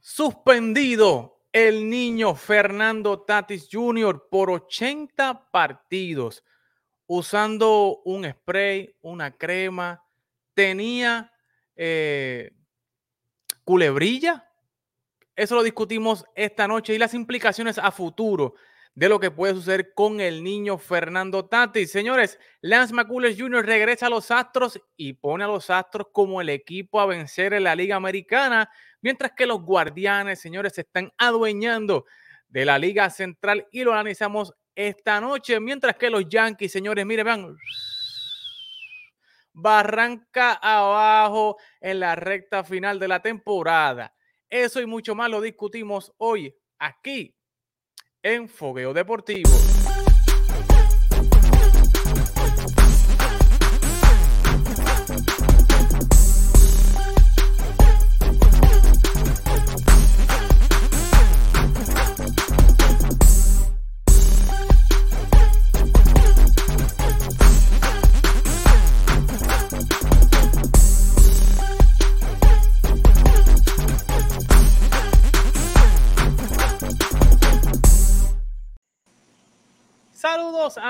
Suspendido el niño Fernando Tatis Jr. por 80 partidos usando un spray, una crema. Tenía eh, culebrilla. Eso lo discutimos esta noche y las implicaciones a futuro de lo que puede suceder con el niño Fernando Tatis. Señores, Lance McCullers Jr. regresa a los Astros y pone a los Astros como el equipo a vencer en la Liga Americana, mientras que los Guardianes, señores, se están adueñando de la Liga Central y lo analizamos esta noche, mientras que los Yankees, señores, miren, vean, barranca abajo en la recta final de la temporada. Eso y mucho más lo discutimos hoy aquí en Fogueo Deportivo.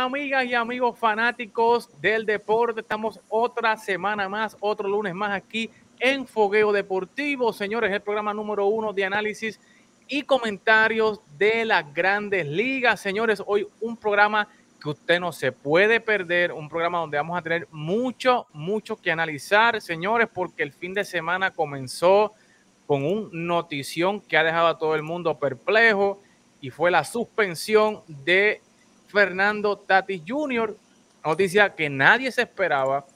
Amigas y amigos fanáticos del deporte. Estamos otra semana más, otro lunes más aquí en Fogueo Deportivo. Señores, el programa número uno de análisis y comentarios de las grandes ligas. Señores, hoy un programa que usted no se puede perder, un programa donde vamos a tener mucho, mucho que analizar, señores, porque el fin de semana comenzó con un notición que ha dejado a todo el mundo perplejo y fue la suspensión de Fernando Tatis Jr., noticia que nadie se esperaba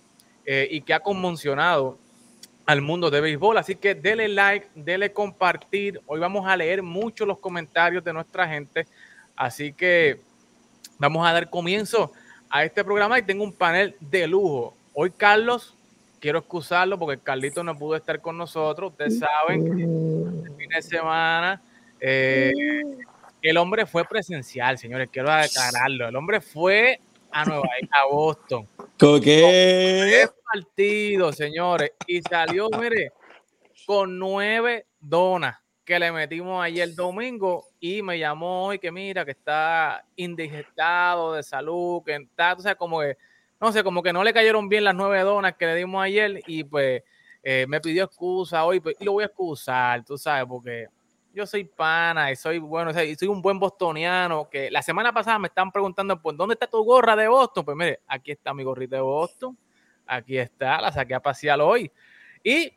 eh, y que ha conmocionado al mundo de béisbol. Así que dele like, dele compartir. Hoy vamos a leer mucho los comentarios de nuestra gente. Así que vamos a dar comienzo a este programa y tengo un panel de lujo. Hoy Carlos, quiero excusarlo porque Carlito no pudo estar con nosotros. Ustedes saben que el fin de semana eh, el hombre fue presencial, señores, quiero aclararlo. El hombre fue a Nueva York, a Boston. ¿Con qué? partido, señores. Y salió, mire, con nueve donas que le metimos ayer el domingo y me llamó hoy que mira que está indigestado de salud, que está, o sea, como que, no sé, como que no le cayeron bien las nueve donas que le dimos ayer y pues eh, me pidió excusa hoy pues, y lo voy a excusar, tú sabes, porque yo soy pana y soy bueno, y soy un buen bostoniano. Que la semana pasada me están preguntando, pues, ¿dónde está tu gorra de Boston? Pues mire, aquí está mi gorrita de Boston. Aquí está, la saqué a pasear hoy. Y,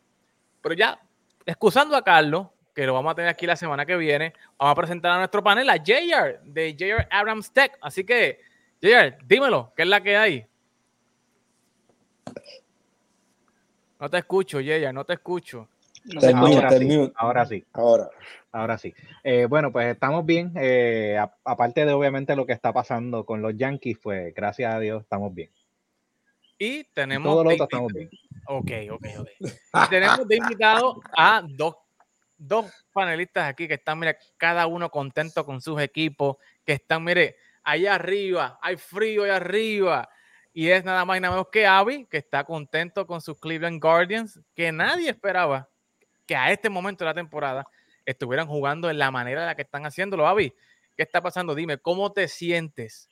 pero ya, excusando a Carlos, que lo vamos a tener aquí la semana que viene, vamos a presentar a nuestro panel, a JR, de JR Abrams Tech. Así que, JR, dímelo, ¿qué es la que hay? No te escucho, JR, no te escucho. Ahora, sí, ahora sí. Ahora sí. Eh, bueno, pues estamos bien. Eh, aparte de obviamente lo que está pasando con los Yankees, pues gracias a Dios estamos bien. Y tenemos. Todo lo otro estamos bien. Ok, ok, ok. tenemos de invitado a dos, dos panelistas aquí que están, mire, cada uno contento con sus equipos, que están, mire, allá arriba, hay frío allá arriba. Y es nada más y nada menos que Avi, que está contento con sus Cleveland Guardians, que nadie esperaba que a este momento de la temporada estuvieran jugando en la manera en la que están haciéndolo. Avi, ¿qué está pasando? Dime, ¿cómo te sientes?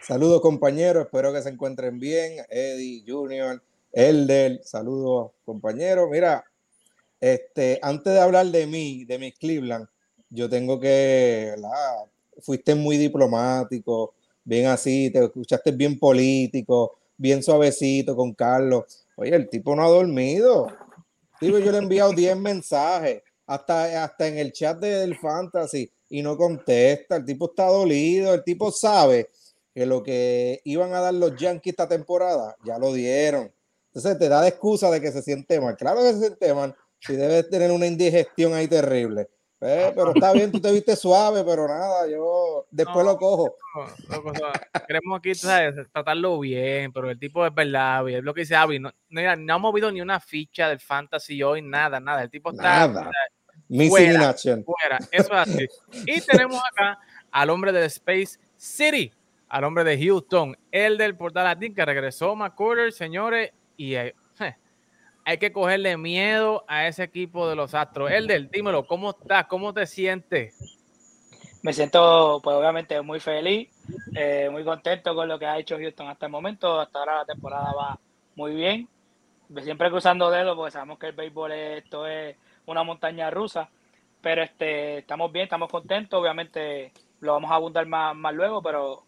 Saludos compañeros, espero que se encuentren bien. Eddie, Junior, Elder, saludos compañeros. Mira, este, antes de hablar de mí, de mis Cleveland, yo tengo que, fuiste muy diplomático, bien así, te escuchaste bien político, bien suavecito con Carlos. Oye, el tipo no ha dormido. Digo, yo le he enviado 10 mensajes hasta, hasta en el chat del fantasy y no contesta. El tipo está dolido, el tipo sabe que lo que iban a dar los Yankees esta temporada ya lo dieron. Entonces te da de excusa de que se siente mal. Claro que se siente mal, si debes tener una indigestión ahí terrible. Eh, pero está bien, tú te viste suave, pero nada, yo después lo cojo. queremos aquí tratarlo bien, pero el tipo es verdad, es lo que dice Avi, no, no, no, ha movido ni una ficha del fantasy hoy, nada, nada. El tipo está, nada. Action. Fuera. Eso es así. y tenemos acá al hombre de Space City, al hombre de Houston, el del portal latín que regresó McCurder, señores, y eh, hay que cogerle miedo a ese equipo de los Astros. Elder, dímelo, ¿cómo estás? ¿Cómo te sientes? Me siento, pues obviamente, muy feliz, eh, muy contento con lo que ha hecho Houston hasta el momento. Hasta ahora la temporada va muy bien. Siempre cruzando dedos, porque sabemos que el béisbol esto es una montaña rusa. Pero este, estamos bien, estamos contentos. Obviamente lo vamos a abundar más, más luego, pero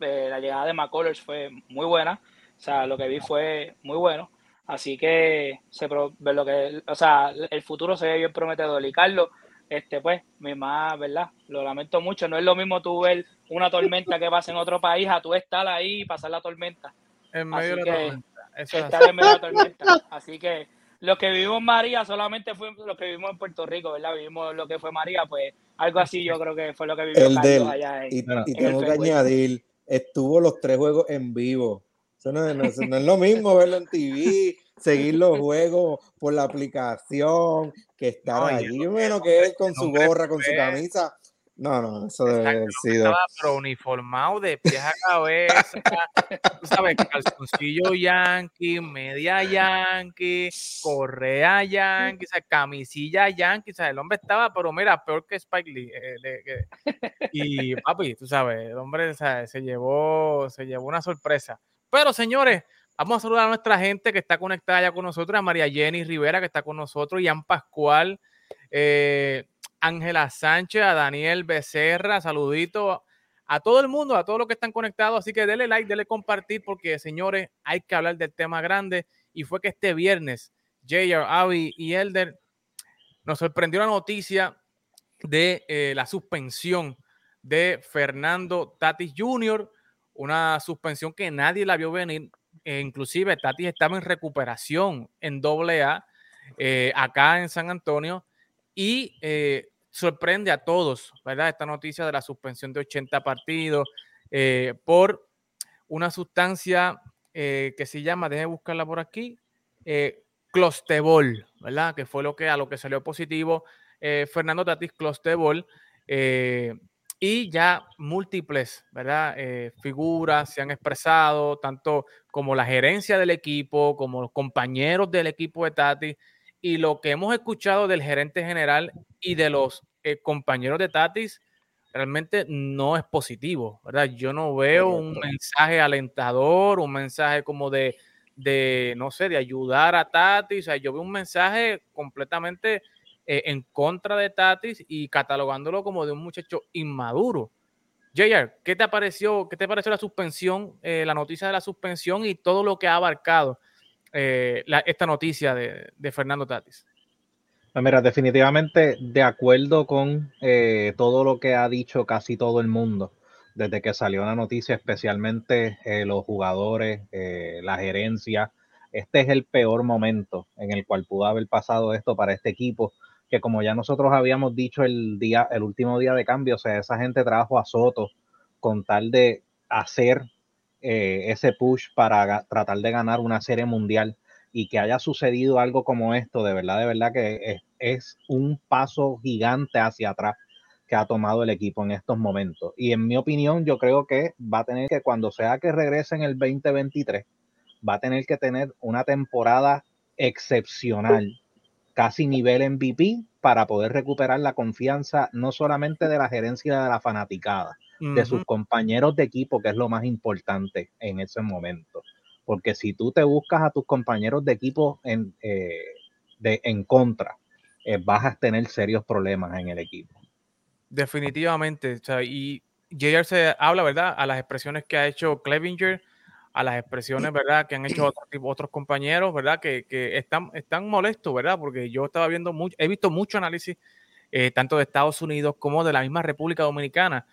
eh, la llegada de McCullers fue muy buena. O sea, lo que vi fue muy bueno. Así que se lo que, o sea, el futuro se ve bien prometedor. Y Carlos, este, pues, mi más, ¿verdad? Lo lamento mucho. No es lo mismo tú ver una tormenta que pasa en otro país a tú estar ahí y pasar la tormenta. En medio de la tormenta. estar en medio de la tormenta. Así que lo que vivimos María solamente fue lo que vivimos en Puerto Rico, ¿verdad? Vivimos lo que fue María, pues algo así yo creo que fue lo que vivió el Carlos allá y, y tengo que añadir, estuvo los tres juegos en vivo no, es lo mismo verlo en TV, seguir los juegos por la aplicación, que estar allí, bueno, que él con su gorra, con su camisa. No, no, eso debe haber sido. Estaba pero uniformado de pies a cabeza, tú sabes, calzoncillo yankee, media yankee, correa yankee, camisilla yankee, o el hombre estaba, pero mira, peor que Spike Lee. Eh, y papi, tú sabes, el hombre se llevó, se llevó una sorpresa. Pero señores, vamos a saludar a nuestra gente que está conectada ya con nosotros, a María Jenny Rivera que está con nosotros, Ian Pascual, eh, Ángela Sánchez, a Daniel Becerra, saludito a todo el mundo, a todos los que están conectados. Así que denle like, denle compartir, porque señores, hay que hablar del tema grande. Y fue que este viernes, JR, Avi y Elder nos sorprendió la noticia de eh, la suspensión de Fernando Tatis Jr una suspensión que nadie la vio venir. E inclusive Tati estaba en recuperación en doble A eh, acá en San Antonio y eh, sorprende a todos, ¿verdad? Esta noticia de la suspensión de 80 partidos eh, por una sustancia que se llama, déjenme buscarla por aquí, clostebol, ¿verdad? Que fue lo que a lo que salió positivo Fernando Tatis Clostebol y ya múltiples, ¿verdad? Eh, figuras se han expresado, tanto como la gerencia del equipo, como los compañeros del equipo de Tati, y lo que hemos escuchado del gerente general y de los eh, compañeros de Tatis realmente no es positivo, ¿verdad? Yo no veo un mensaje alentador, un mensaje como de, de no sé, de ayudar a Tatis, o sea, yo veo un mensaje completamente eh, en contra de Tatis y catalogándolo como de un muchacho inmaduro. JR, ¿qué te pareció, qué te pareció la suspensión, eh, la noticia de la suspensión y todo lo que ha abarcado eh, esta noticia de, Fernando Tatis? Pues mira, definitivamente de acuerdo con todo lo que ha dicho casi todo el mundo desde que salió la noticia, especialmente los jugadores, la gerencia. Este es el peor momento en el cual pudo haber pasado esto para este equipo que como ya nosotros habíamos dicho el día, el último día de cambio, o sea, esa gente trajo a Soto con tal de hacer eh, ese push para tratar de ganar una serie mundial y que haya sucedido algo como esto, de verdad, de verdad que es, un paso gigante hacia atrás que ha tomado el equipo en estos momentos. Y en mi opinión, yo creo que va a tener que, cuando sea que regrese en el 2023, va a tener que tener una temporada excepcional casi nivel MVP para poder recuperar la confianza no solamente de la gerencia de la fanaticada, de sus compañeros de equipo, que es lo más importante en ese momento. Porque si tú te buscas a tus compañeros de equipo en, eh, de, en contra, eh, vas a tener serios problemas en el equipo. Definitivamente. y JR se habla, ¿verdad? A las expresiones que ha hecho Clevinger a las expresiones, ¿verdad? Que han hecho otros, compañeros, ¿verdad? Que, están, están molestos, ¿verdad? Porque yo estaba viendo mucho, he visto mucho análisis, eh, tanto de Estados Unidos como de la misma República Dominicana.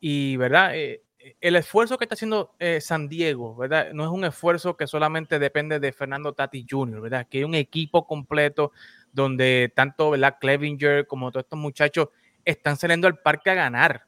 Y, ¿verdad? Eh, el esfuerzo que está haciendo eh, San Diego, ¿verdad? No es un esfuerzo que solamente depende de Fernando Tati Jr., ¿verdad? Que hay un equipo completo donde tanto, ¿verdad? Clevinger como todos estos muchachos están saliendo al parque a ganar,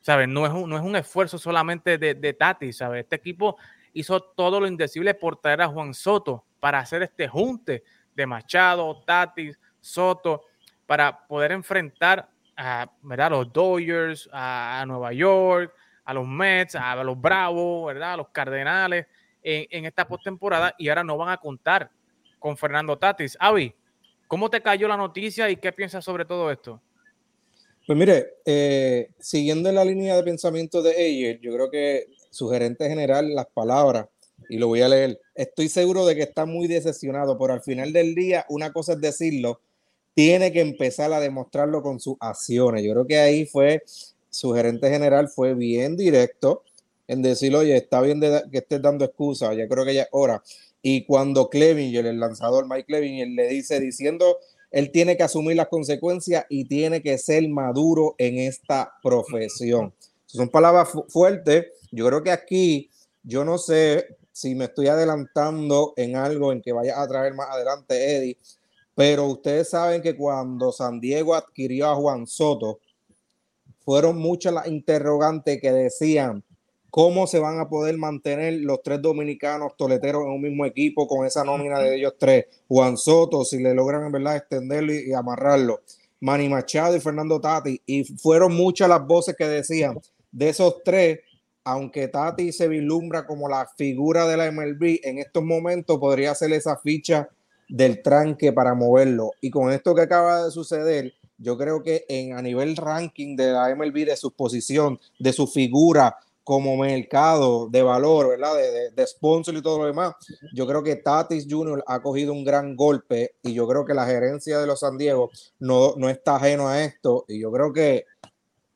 ¿sabes? No es un, no es un esfuerzo solamente de, de Tati, ¿sabes? Este equipo hizo todo lo indecible por traer a Juan Soto para hacer este junte de Machado, Tati, Soto, para poder enfrentar a, ¿verdad? los Dodgers, a, Nueva York, a los Mets, a, los Bravos, ¿verdad? a los Cardenales en, en esta postemporada y ahora no van a contar con Fernando Tatis. Avi, ¿cómo te cayó la noticia y qué piensas sobre todo esto? Pues mire, eh, siguiendo en la línea de pensamiento de Ayer, yo creo que su gerente general, las palabras, y lo voy a leer, estoy seguro de que está muy decepcionado, pero al final del día, una cosa es decirlo, tiene que empezar a demostrarlo con sus acciones. Yo creo que ahí fue, su gerente general fue bien directo en decir, oye, está bien que estés dando excusas, ya creo que ya es hora. Y cuando Clevinger, el lanzador Mike Clevinger, le dice diciendo, él tiene que asumir las consecuencias y tiene que ser maduro en esta profesión. Son palabras fuertes. Yo creo que aquí, yo no sé si me estoy adelantando en algo en que vaya a traer más adelante Eddie, pero ustedes saben que cuando San Diego adquirió a Juan Soto, fueron muchas las interrogantes que decían cómo se van a poder mantener los tres dominicanos toleteros en un mismo equipo con esa nómina de ellos tres. Juan Soto, si le logran en verdad extenderlo y, amarrarlo. Manny Machado y Fernando Tati. Y fueron muchas las voces que decían de esos tres, aunque Tati se vislumbra como la figura de la MLB, en estos momentos podría ser esa ficha del tranque para moverlo. Y con esto que acaba de suceder, yo creo que en, a nivel ranking de la MLB, de su posición, de su figura como mercado de valor, ¿verdad? De, de, sponsor y todo lo demás, yo creo que Tatis Jr. ha cogido un gran golpe y yo creo que la gerencia de los San Diego no, no está ajeno a esto y yo creo que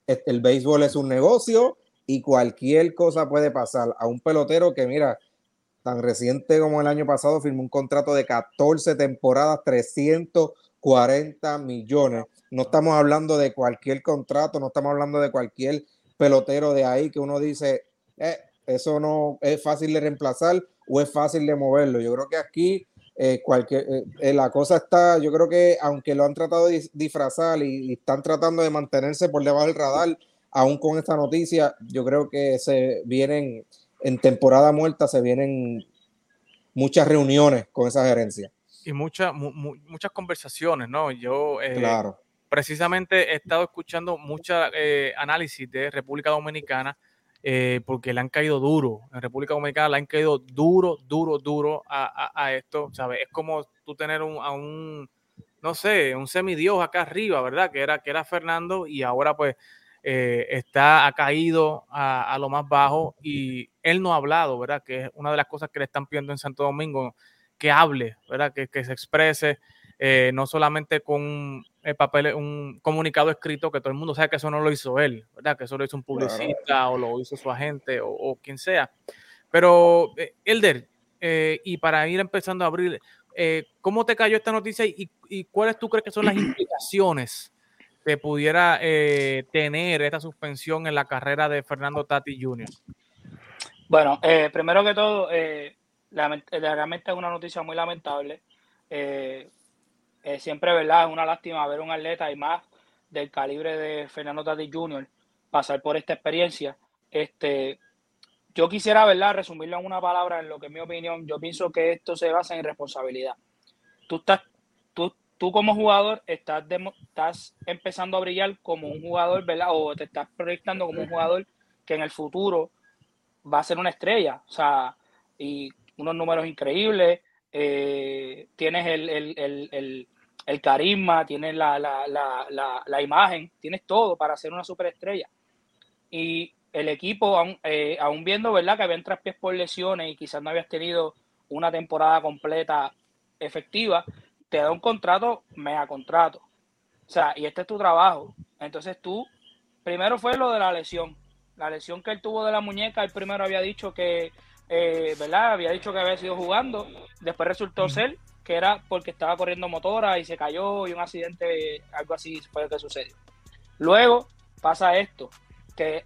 el béisbol es un negocio y cualquier cosa puede pasar a un pelotero que mira, tan reciente como el año pasado, firmó un contrato de 14 temporadas, 340 millones. No estamos hablando de cualquier contrato, no estamos hablando de cualquier pelotero de ahí que uno dice, eh, eso no es fácil de reemplazar o es fácil de moverlo. Yo creo que aquí eh, cualquier, eh, la cosa está, yo creo que aunque lo han tratado de disfrazar y, y, están tratando de mantenerse por debajo del radar, aún con esta noticia, yo creo que se vienen en temporada muerta se vienen muchas reuniones con esa gerencia. Y muchas muchas conversaciones, ¿no? Yo eh, claro. Precisamente he estado escuchando mucha eh, análisis de República Dominicana eh, porque le han caído duro. En República Dominicana le han caído duro, duro, duro a, esto, ¿sabes? Es como tú tener un, a un, no sé, un semidios acá arriba, ¿verdad? Que era, que era Fernando y ahora pues eh, está, ha caído a, lo más bajo y él no ha hablado, ¿verdad? Que es una de las cosas que le están pidiendo en Santo Domingo, que hable, ¿verdad? Que se exprese, eh, no solamente con el papel, un comunicado escrito, que todo el mundo sabe que eso no lo hizo él, ¿verdad? Que eso lo hizo un publicista o lo hizo su agente o, quien sea. Pero, eh, Elder, y para ir empezando a abrir, ¿cómo te cayó esta noticia y, y cuáles tú crees que son las implicaciones? que pudiera eh, tener esta suspensión en la carrera de Fernando Tati Jr.? Bueno, eh, primero que todo, eh, realmente es una noticia muy lamentable. Siempre, ¿verdad? Es una lástima ver un atleta y más del calibre de Fernando Tati Jr. pasar por esta experiencia. Este, yo quisiera, ¿verdad? Resumirlo en una palabra, en lo que es mi opinión. Yo pienso que esto se basa en responsabilidad. Tú estás, tú tú como jugador estás, estás empezando a brillar como un jugador, ¿verdad? O te estás proyectando como un jugador que en el futuro va a ser una estrella, o sea, y unos números increíbles, eh, tienes el, carisma, tienes la, imagen, tienes todo para ser una superestrella. Y el equipo, aún, eh, aún viendo, ¿verdad? Que habían pies por lesiones y quizás no habías tenido una temporada completa efectiva, te da un contrato, mega contrato. O sea, y este es tu trabajo. Entonces tú, primero fue lo de la lesión. La lesión que él tuvo de la muñeca, él primero había dicho que, eh, ¿verdad? Había dicho que había sido jugando. Después resultó ser que era porque estaba corriendo motora y se cayó y un accidente, algo así fue lo que sucedió. Luego pasa esto, que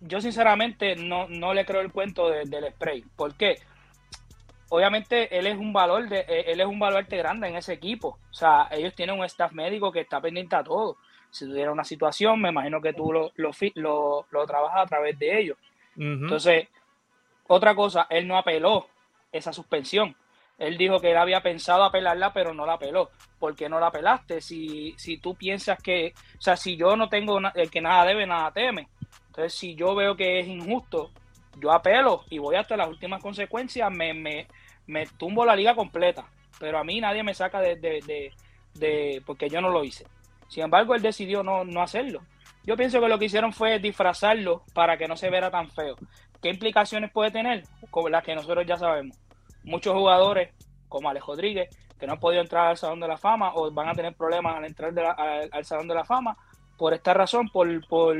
yo sinceramente no, no le creo el cuento del spray. ¿Por qué? obviamente él es un valor de, eh, él es un valor grande en ese equipo. O sea, ellos tienen un staff médico que está pendiente a todo. Si tuviera una situación, me imagino que tú lo, lo, lo, trabajas a través de ellos. Entonces, otra cosa, él no apeló esa suspensión. Él dijo que él había pensado apelarla, pero no la apeló. ¿Por qué no la apelaste? Si, si tú piensas que, o sea, si yo no tengo el que nada debe, nada teme. Entonces, si yo veo que es injusto, yo apelo y voy hasta las últimas consecuencias, me, me, me tumbo la liga completa, pero a mí nadie me saca de, de, de, porque yo no lo hice. Sin embargo, él decidió no, no hacerlo. Yo pienso que lo que hicieron fue disfrazarlo para que no se viera tan feo. ¿Qué implicaciones puede tener? Como las que nosotros ya sabemos. Muchos jugadores, como Alex Rodríguez, que no han podido entrar al Salón de la Fama o van a tener problemas al entrar al, Salón de la Fama por esta razón, por, por,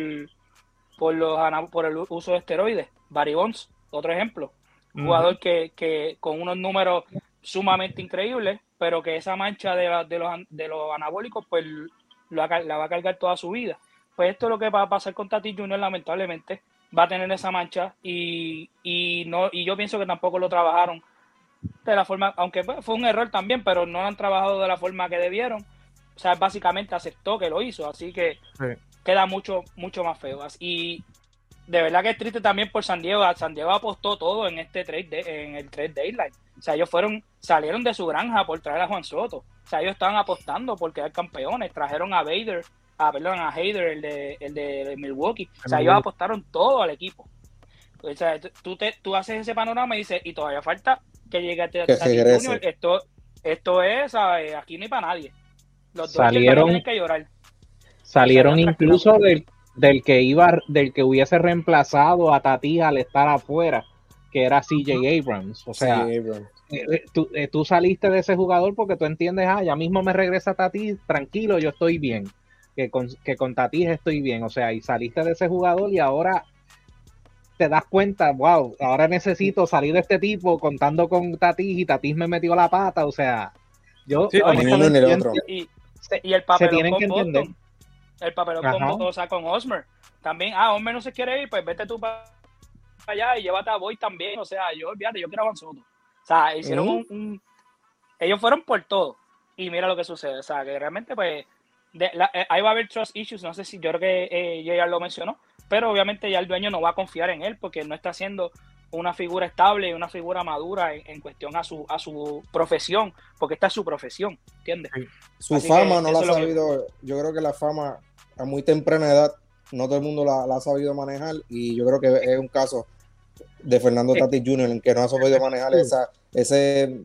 por, los, por el uso de esteroides. Barry Bonds, otro ejemplo. Jugador que, que, con unos números sumamente increíbles, pero que esa mancha de, de, los, de los anabólicos, pues la va a cargar toda su vida. Pues esto es lo que va a pasar con Tati Junior, lamentablemente va a tener esa mancha y, y, no, y yo pienso que tampoco lo trabajaron de la forma, aunque fue un error también, pero no lo han trabajado de la forma que debieron. O sea, básicamente aceptó que lo hizo, así que queda mucho, mucho más feo. Y de verdad que es triste también por San Diego. San Diego apostó todo en este trade de, en el trade deadline. O sea, ellos fueron, salieron de su granja por traer a Juan Soto. O sea, ellos estaban apostando por quedar campeones. Trajeron a Vader a, perdón, a Hader, el de, el de Milwaukee. O sea, ellos apostaron todo al equipo. O sea, tú, te, tú haces ese panorama y dices, y todavía falta que llegue a, Junior. Esto, esto es, aquí no hay para nadie. Los dos salieron, que llorar. Salieron incluso del, del, que iba, del que hubiese reemplazado a Tati al estar afuera, que era CJ Abrams. O sea, eh, eh, tú, eh, tú, saliste de ese jugador porque tú entiendes, ah, ya mismo me regresa Tati, tranquilo, yo estoy bien que con, que con Tatis estoy bien, o sea, y saliste de ese jugador y ahora te das cuenta, wow, ahora necesito salir de este tipo contando con Tatis y Tatis me metió la pata, o sea, yo sí, el Y, y, el papelón con Boston, el papelón con, o sea, con Osmer, también, ah, Osmer no se quiere ir, pues vete tú para allá y llévate a Boy también, o sea, yo, olvídate, yo quiero a Juan Soto. O sea, hicieron un, ellos fueron por todo. Y mira lo que sucede, o sea, que realmente pues eh, ahí va a haber trust issues, no sé si yo creo que eh, ya lo mencionó, pero obviamente ya el dueño no va a confiar en él porque no está haciendo una figura estable y una figura madura en, cuestión a su, a su profesión, porque esta es su profesión, ¿entiendes? Su fama no la ha sabido, yo creo que la fama a muy temprana edad no todo el mundo la, ha sabido manejar y yo creo que es un caso de Fernando Tatis Jr. en que no ha sabido manejar esa, ese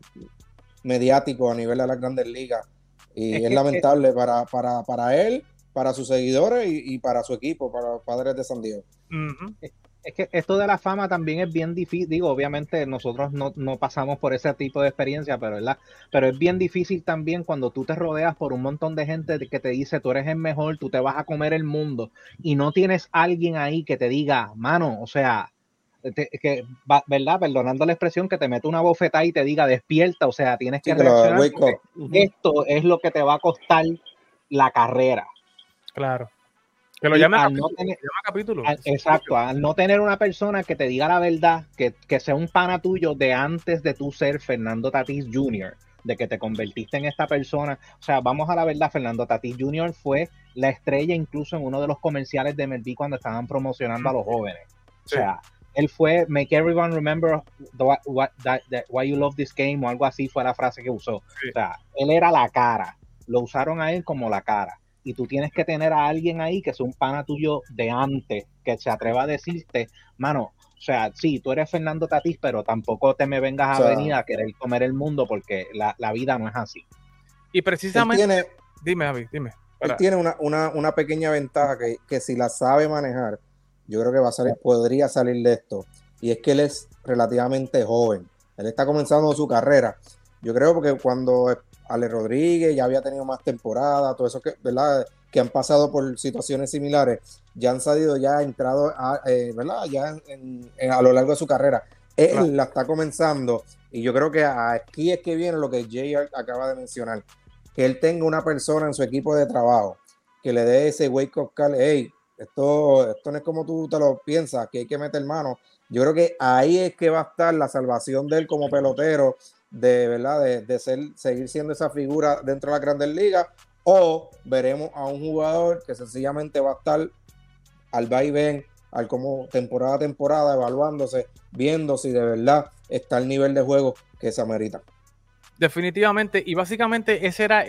mediático a nivel de las grandes ligas y es, lamentable para, para, para, él, para sus seguidores y, para su equipo, para los padres de San Diego. Es que esto de la fama también es bien difícil. Digo, obviamente nosotros no, no, pasamos por ese tipo de experiencia, pero, ¿verdad? pero es bien difícil también cuando tú te rodeas por un montón de gente que te dice tú eres el mejor, tú te vas a comer el mundo y no tienes alguien ahí que te diga, mano, o sea, que, ¿verdad? Perdonando la expresión, que te mete una bofetada y te diga despierta, o sea, tienes que reaccionar. Esto es lo que te va a costar la carrera. Claro. Que lo llame, capítulo, exacto, al no tener una persona que te diga la verdad, que, que, sea un pana tuyo de antes de tú ser Fernando Tatis Jr., de que te convertiste en esta persona. O sea, vamos a la verdad, Fernando Tatis Jr. fue la estrella incluso en uno de los comerciales de MLB cuando estaban promocionando a los jóvenes. O sea, él fue Make everyone remember why you love this game o algo así fue la frase que usó. O sea, él era la cara. Lo usaron a él como la cara. Y tú tienes que tener a alguien ahí que sea un pana tuyo de antes, que se atreva a decirte, mano, o sea, sí, tú eres Fernando Tatís, pero tampoco te me vengas a venir a querer comer el mundo porque la, vida no es así. Y precisamente... dime, Javi, dime. Él tiene una, una, una pequeña ventaja que, que si la sabe manejar, yo creo que va a salir, podría salir de esto. Y es que él es relativamente joven. Él está comenzando su carrera. Yo creo porque cuando Ale Rodríguez ya había tenido más temporada, todo eso que, ¿verdad? que han pasado por situaciones similares, ya han salido, ya ha entrado, a, eh, ¿verdad? Ya a lo largo de su carrera. Él la está comenzando y yo creo que aquí es que viene lo que Jay acaba de mencionar, que él tenga una persona en su equipo de trabajo que le dé ese wake up call, hey, esto, esto no es como tú te lo piensas, que hay que meter mano. Yo creo que ahí es que va a estar la salvación de él como pelotero, de verdad, de, ser, seguir siendo esa figura dentro de la grandes ligas, o veremos a un jugador que sencillamente va a estar al vaivén, al como temporada a temporada, evaluándose, viendo si de verdad está el nivel de juego que se amerita. Definitivamente, y básicamente esa era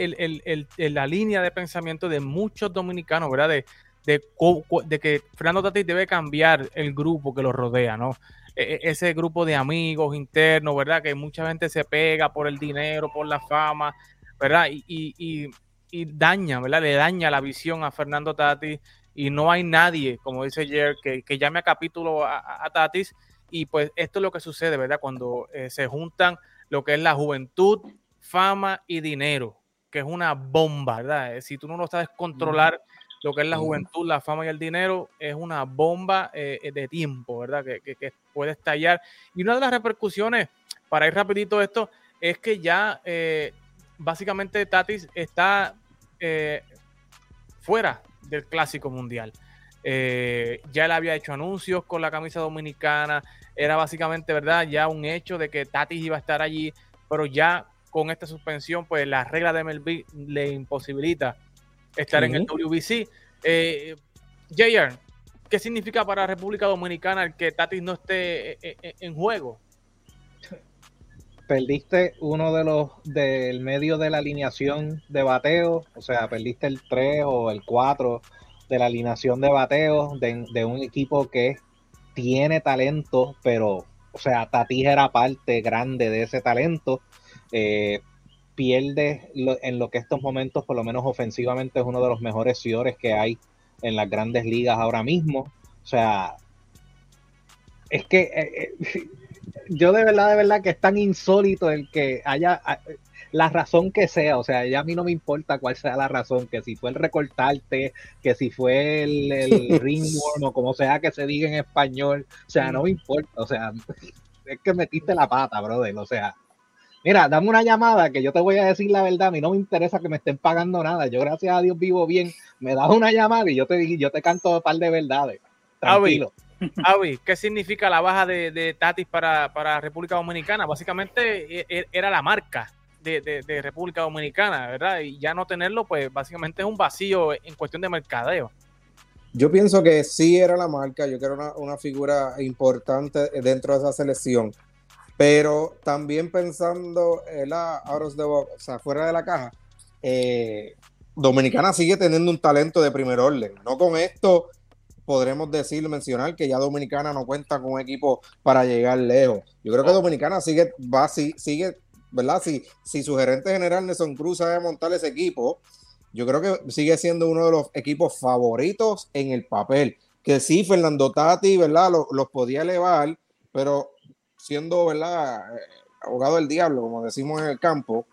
la línea de pensamiento de muchos dominicanos, ¿verdad? De, de, que Fernando Tatis debe cambiar el grupo que lo rodea, ¿no? e, e, ese grupo de amigos internos, ¿verdad? Que mucha gente se pega por el dinero, por la fama, ¿verdad? Y, y, y, daña, ¿verdad? Le daña la visión a Fernando Tatis y no hay nadie, como dice Jer, que, que llame a capítulo a, Tatis y pues esto es lo que sucede, ¿verdad? Cuando eh, se juntan lo que es la juventud, fama y dinero, que es una bomba, ¿verdad? Eh, si tú no lo sabes controlar, lo que es la juventud, la fama y el dinero, es una bomba eh, de tiempo, ¿verdad? Que, que, puede estallar. Y una de las repercusiones, para ir rapidito esto, es que ya básicamente Tatis está fuera del Clásico Mundial. Eh, ya él había hecho anuncios con la camisa dominicana, era básicamente, ¿verdad? Ya un hecho de que Tatis iba a estar allí, pero ya con esta suspensión, pues la regla de MLB le imposibilita estar en el WBC. Eh, JR, ¿qué significa para República Dominicana el que Tatis no esté eh, eh, en juego? perdiste uno de los del medio de la alineación de bateo, o sea, perdiste el 3 o el 4 de la alineación de bateo de, un equipo que tiene talento, pero, o sea, Tatis era parte grande de ese talento. Eh, pierde en lo que estos momentos, por lo menos ofensivamente, es uno de los mejores ciudades que hay en las grandes ligas ahora mismo. O sea, es que eh, eh, yo de verdad, de verdad que es tan insólito el que haya la razón que sea, o sea, ya a mí no me importa cuál sea la razón, que si fue el recortarte, que si fue el, el ringworm o como sea que se diga en español, o sea, no me importa, o sea, es que metiste la pata, brother, o sea, mira, dame una llamada que yo te voy a decir la verdad, a mí no me interesa que me estén pagando nada, yo gracias a Dios vivo bien, me das una llamada y yo te, yo te canto un par de verdades, tranquilo. Avi, ¿qué significa la baja de, Tatis para, para, República Dominicana? Básicamente e, e, era la marca de, República Dominicana, ¿verdad? Y ya no tenerlo, pues básicamente es un vacío en cuestión de mercadeo. Yo pienso que sí era la marca, yo creo una, una figura importante dentro de esa selección, pero también pensando en la out de o sea, fuera de la caja, eh, Dominicana sigue teniendo un talento de primer orden. No con esto podremos decir, mencionar que ya Dominicana no cuenta con un equipo para llegar lejos. Yo creo que Dominicana sigue, va, sigue, ¿verdad? Si, si su gerente general Nelson Cruz sabe montar ese equipo, yo creo que sigue siendo uno de los equipos favoritos en el papel. Que sí, Fernando Tati, ¿verdad? Los, podía elevar, pero siendo, ¿verdad? Eh, abogado del diablo, como decimos en el campo,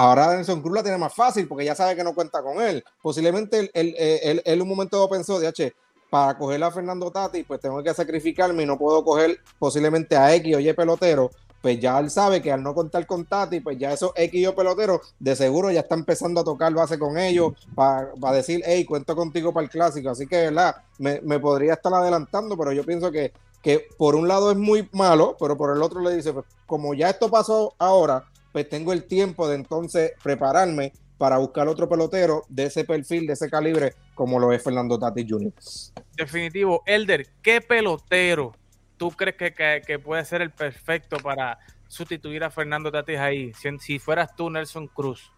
Ahora Nelson Cruz la tiene más fácil porque ya sabe que no cuenta con él. Posiblemente él, él, él, un momento pensó, de H, para coger a Fernando Tati, pues tengo que sacrificarme y no puedo coger posiblemente a X o Y pelotero. Pues ya él sabe que al no contar con Tati, pues ya esos X peloteros de seguro ya está empezando a tocar base con ellos para, decir, hey, cuento contigo para el clásico. Así que, ¿verdad? Me, podría estar adelantando, pero yo pienso que, que por un lado es muy malo, pero por el otro le dice, pues como ya esto pasó ahora, pues tengo el tiempo de entonces prepararme para buscar otro pelotero de ese perfil, de ese calibre, como lo es Fernando Tati Jr. Definitivo. Elder, ¿qué pelotero tú crees que, puede ser el perfecto para sustituir a Fernando Tatis ahí? Si, fueras tú, Nelson Cruz.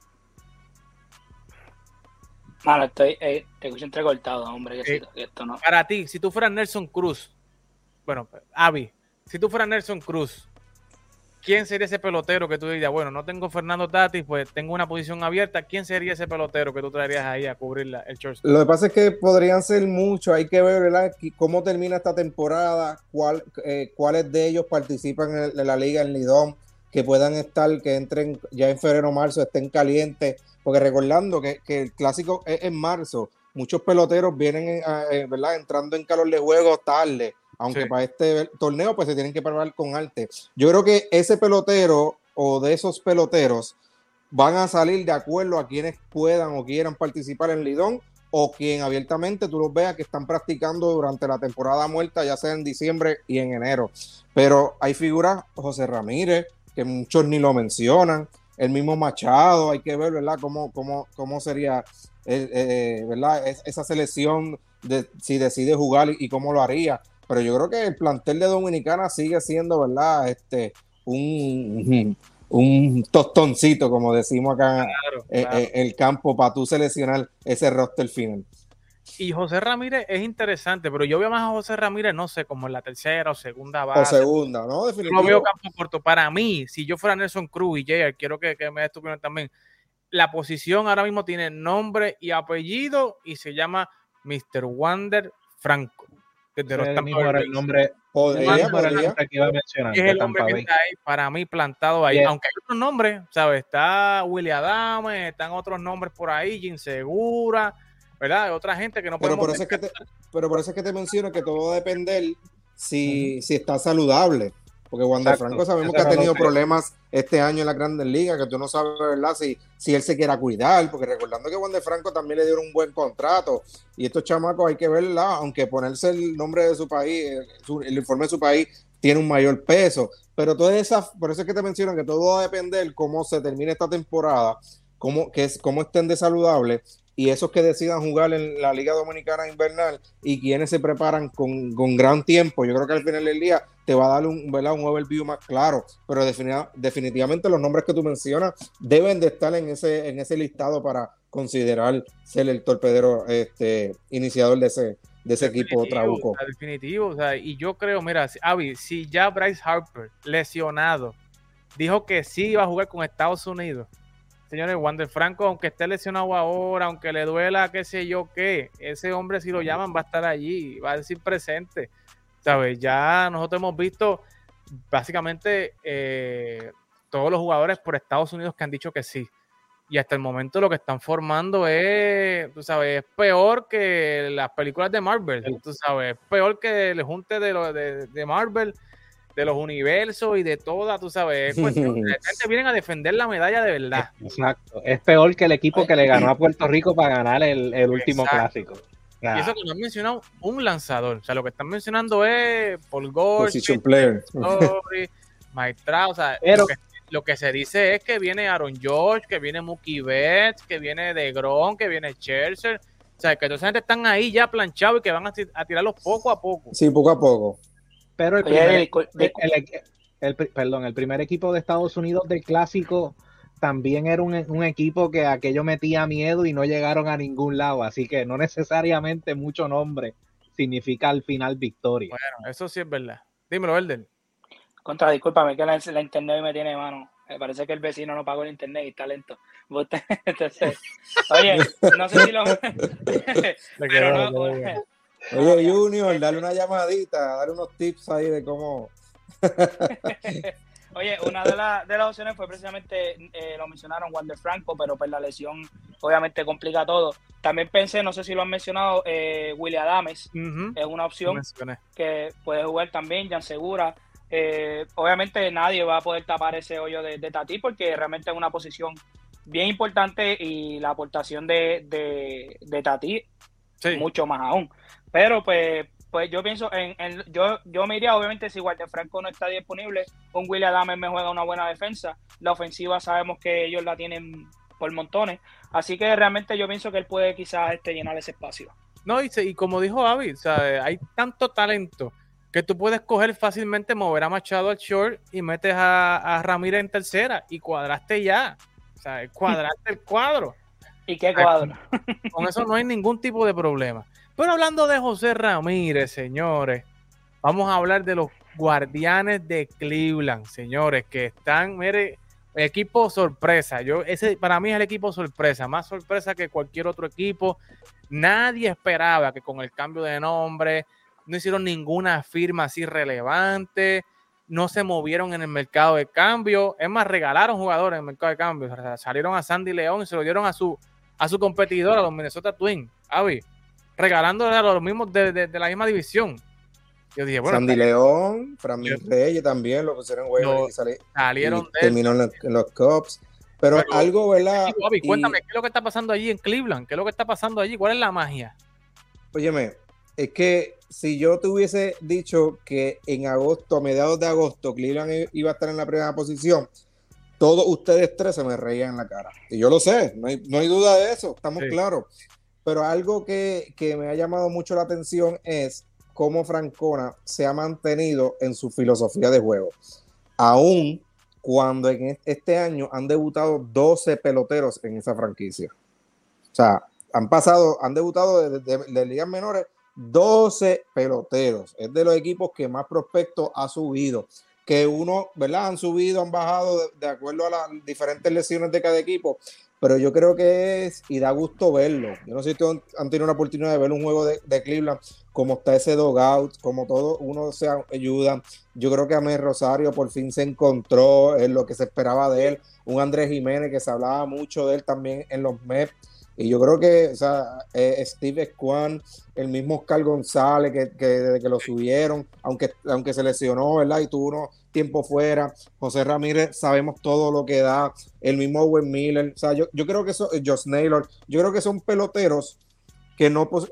Mano, estoy, eh, te escucho entrecortado, hombre. Eh, esto no. Para ti, si tú fueras Nelson Cruz, bueno, Avi, si tú fueras Nelson Cruz, ¿quién sería ese pelotero que tú dirías, bueno, no tengo Fernando Tatis, pues tengo una posición abierta, ¿quién sería ese pelotero que tú traerías ahí a cubrir el shortstop? Lo que pasa es que podrían ser muchos, hay que ver ¿verdad? cómo termina esta temporada, cuál, eh, cuáles de ellos participan en, la liga en Lidón, que puedan estar, que entren ya en febrero o marzo, estén calientes, porque recordando que, el clásico es en marzo, muchos peloteros vienen eh, eh, ¿verdad? entrando en calor de juego tarde aunque para este torneo pues se tienen que preparar con arte. Yo creo que ese pelotero o de esos peloteros van a salir de acuerdo a quienes puedan o quieran participar en Lidón o quien abiertamente tú los veas que están practicando durante la temporada muerta, ya sea en diciembre y en enero. Pero hay figuras, José Ramírez, que muchos ni lo mencionan, el mismo Machado, hay que ver, ¿verdad?, cómo, cómo, cómo sería, eh, eh, ¿verdad?, esa selección de si decide jugar y cómo lo haría pero yo creo que el plantel de Dominicana sigue siendo, ¿verdad? Este, un, un tostoncito, como decimos acá en, el campo, para tú seleccionar ese roster final. Y José Ramírez es interesante, pero yo veo más a José Ramírez, no sé, como en la tercera o segunda base. O segunda, ¿no? Definitivamente. Lo veo campo corto. Para mí, si yo fuera Nelson Cruz y Jair, quiero que, me des tu opinión también. La posición ahora mismo tiene nombre y apellido y se llama Mr. Wander Franco. Que de los el nombre podría, podría. Que iba a mencionar, es el hombre que está ahí, para mí plantado ahí. Aunque hay otros nombres, ¿sabes? Está William Adame, están otros nombres por ahí, Insegura. ¿verdad? Otra gente que no pero por eso es que te, Pero por eso es que te menciono que todo va a depender si, si está saludable. Porque Wander Franco sabemos que ha tenido problemas este año en la Grandes Ligas, que tú no sabes, ¿verdad? Si, si él se quiera cuidar, porque recordando que Wander Franco también le dieron un buen contrato. Y estos chamacos hay que verla, aunque ponerse el nombre de su país, el informe de su país, tiene un mayor peso. Pero todas esas, por eso es que te menciono que todo va a depender cómo se termine esta temporada, cómo, que es, cómo estén de saludable y esos que decidan jugar en la Liga Dominicana Invernal y quienes se preparan con, gran tiempo, yo creo que al final del día te va a dar un, ¿verdad? un overview más claro, pero definitivamente los nombres que tú mencionas deben de estar en ese, en ese listado para considerar ser el torpedero este, iniciador de ese, de ese equipo Trabuco. Definitivo, o sea, y yo creo, mira, Avi, si ya Bryce Harper, lesionado, dijo que sí iba a jugar con Estados Unidos, Señores, Wander Franco, aunque esté lesionado ahora, aunque le duela, qué sé yo qué, ese hombre si lo llaman va a estar allí, va a decir presente. ¿Sabes? Ya nosotros hemos visto básicamente eh, todos los jugadores por Estados Unidos que han dicho que sí. Y hasta el momento lo que están formando es, tú sabes, es peor que las películas de Marvel. Tú sabes, es peor que el junte de, lo, de, de Marvel de los universos y de toda, tú sabes, es cuestión, la gente vienen a defender la medalla de verdad. Exacto, es peor que el equipo que le ganó a Puerto Rico para ganar el, último clásico. Y eso que no han mencionado un lanzador, o sea, lo que están mencionando es Paul Gore, player. Maestra, o sea, Pero, lo, que, se dice es que viene Aaron George, que viene Mookie Betts, que viene DeGrom, que viene Scherzer, o sea, que toda esa gente están ahí ya planchados y que van a, a tirarlos poco a poco. Sí, poco a poco. Pero el primer, el, perdón, el primer equipo de Estados Unidos del clásico también era un, equipo que aquello metía miedo y no llegaron a ningún lado. Así que no necesariamente mucho nombre significa al final victoria. Bueno, eso sí es verdad. Dímelo, Elden. Contra, discúlpame que la, internet me tiene mano. Me parece que el vecino no pagó el internet y está lento. oye, no sé si lo. pero no, Oye, Junior, dale una llamadita, dale unos tips ahí de cómo. Oye, una de, de, las opciones fue precisamente, eh, lo mencionaron, Wander Franco, pero pues la lesión obviamente complica todo. También pensé, no sé si lo han mencionado, eh, William Adames, es una opción que puede jugar también, Jan Segura. Eh, obviamente nadie va a poder tapar ese hoyo de, de, Tati porque realmente es una posición bien importante y la aportación de, de, de Tati mucho más aún. Pero pues, pues yo pienso en, yo, yo me iría, obviamente, si Walter Franco no está disponible, un William Adams me juega una buena defensa. La ofensiva sabemos que ellos la tienen por montones. Así que realmente yo pienso que él puede quizás este, llenar ese espacio. No, y, y como dijo Avi, hay tanto talento que tú puedes coger fácilmente, mover a Machado al short y metes a, a Ramírez en tercera y cuadraste ya. O sea, cuadraste el cuadro. ¿Y qué cuadro? Con eso no hay ningún tipo de problema. Pero hablando de José Ramírez, señores, vamos a hablar de los guardianes de Cleveland, señores, que están, mire, equipo sorpresa. Yo, ese para mí es el equipo sorpresa, más sorpresa que cualquier otro equipo. Nadie esperaba que con el cambio de nombre no hicieron ninguna firma así relevante, no se movieron en el mercado de cambio, es más, regalaron jugadores en el mercado de cambio. salieron a Sandy León y se lo dieron a su, a su competidor, a los Minnesota Twins. Avi, regalando a los mismos de, la misma división. Yo dije, bueno. Sandy León, Fran Reyes también lo pusieron en y, salieron terminó en los, Cubs. Pero, algo, ¿verdad? cuéntame, ¿qué es lo que está pasando allí en Cleveland? ¿Qué es lo que está pasando allí? ¿Cuál es la magia? Óyeme, es que si yo te hubiese dicho que en agosto, a mediados de agosto, Cleveland iba a estar en la primera posición, todos ustedes tres se me reían en la cara. Y yo lo sé, no hay, no hay duda de eso, estamos claros. Pero algo que, me ha llamado mucho la atención es cómo Francona se ha mantenido en su filosofía de juego. Aún cuando en este año han debutado 12 peloteros en esa franquicia. O sea, han pasado, han debutado de, de ligas menores 12 peloteros. Es de los equipos que más prospectos ha subido que uno, ¿verdad? Han subido, han bajado de, acuerdo a las diferentes lesiones de cada equipo, pero yo creo que es, y da gusto verlo. Yo no sé si han tenido una oportunidad de ver un juego de, Cleveland, como está ese dogout, como todo, uno se ayuda. Yo creo que Amé Rosario por fin se encontró en lo que se esperaba de él. Un Andrés Jiménez que se hablaba mucho de él también en los Mets y yo creo que, o sea, eh, Steve Swan, el mismo Oscar González, que, que, desde que lo subieron, aunque, aunque se lesionó, ¿verdad? Y tuvo unos tiempo fuera. José Ramírez, sabemos todo lo que da. El mismo Owen Miller. O sea, yo, yo creo que eso, eh, Josh Naylor, yo creo que son peloteros que no, pues,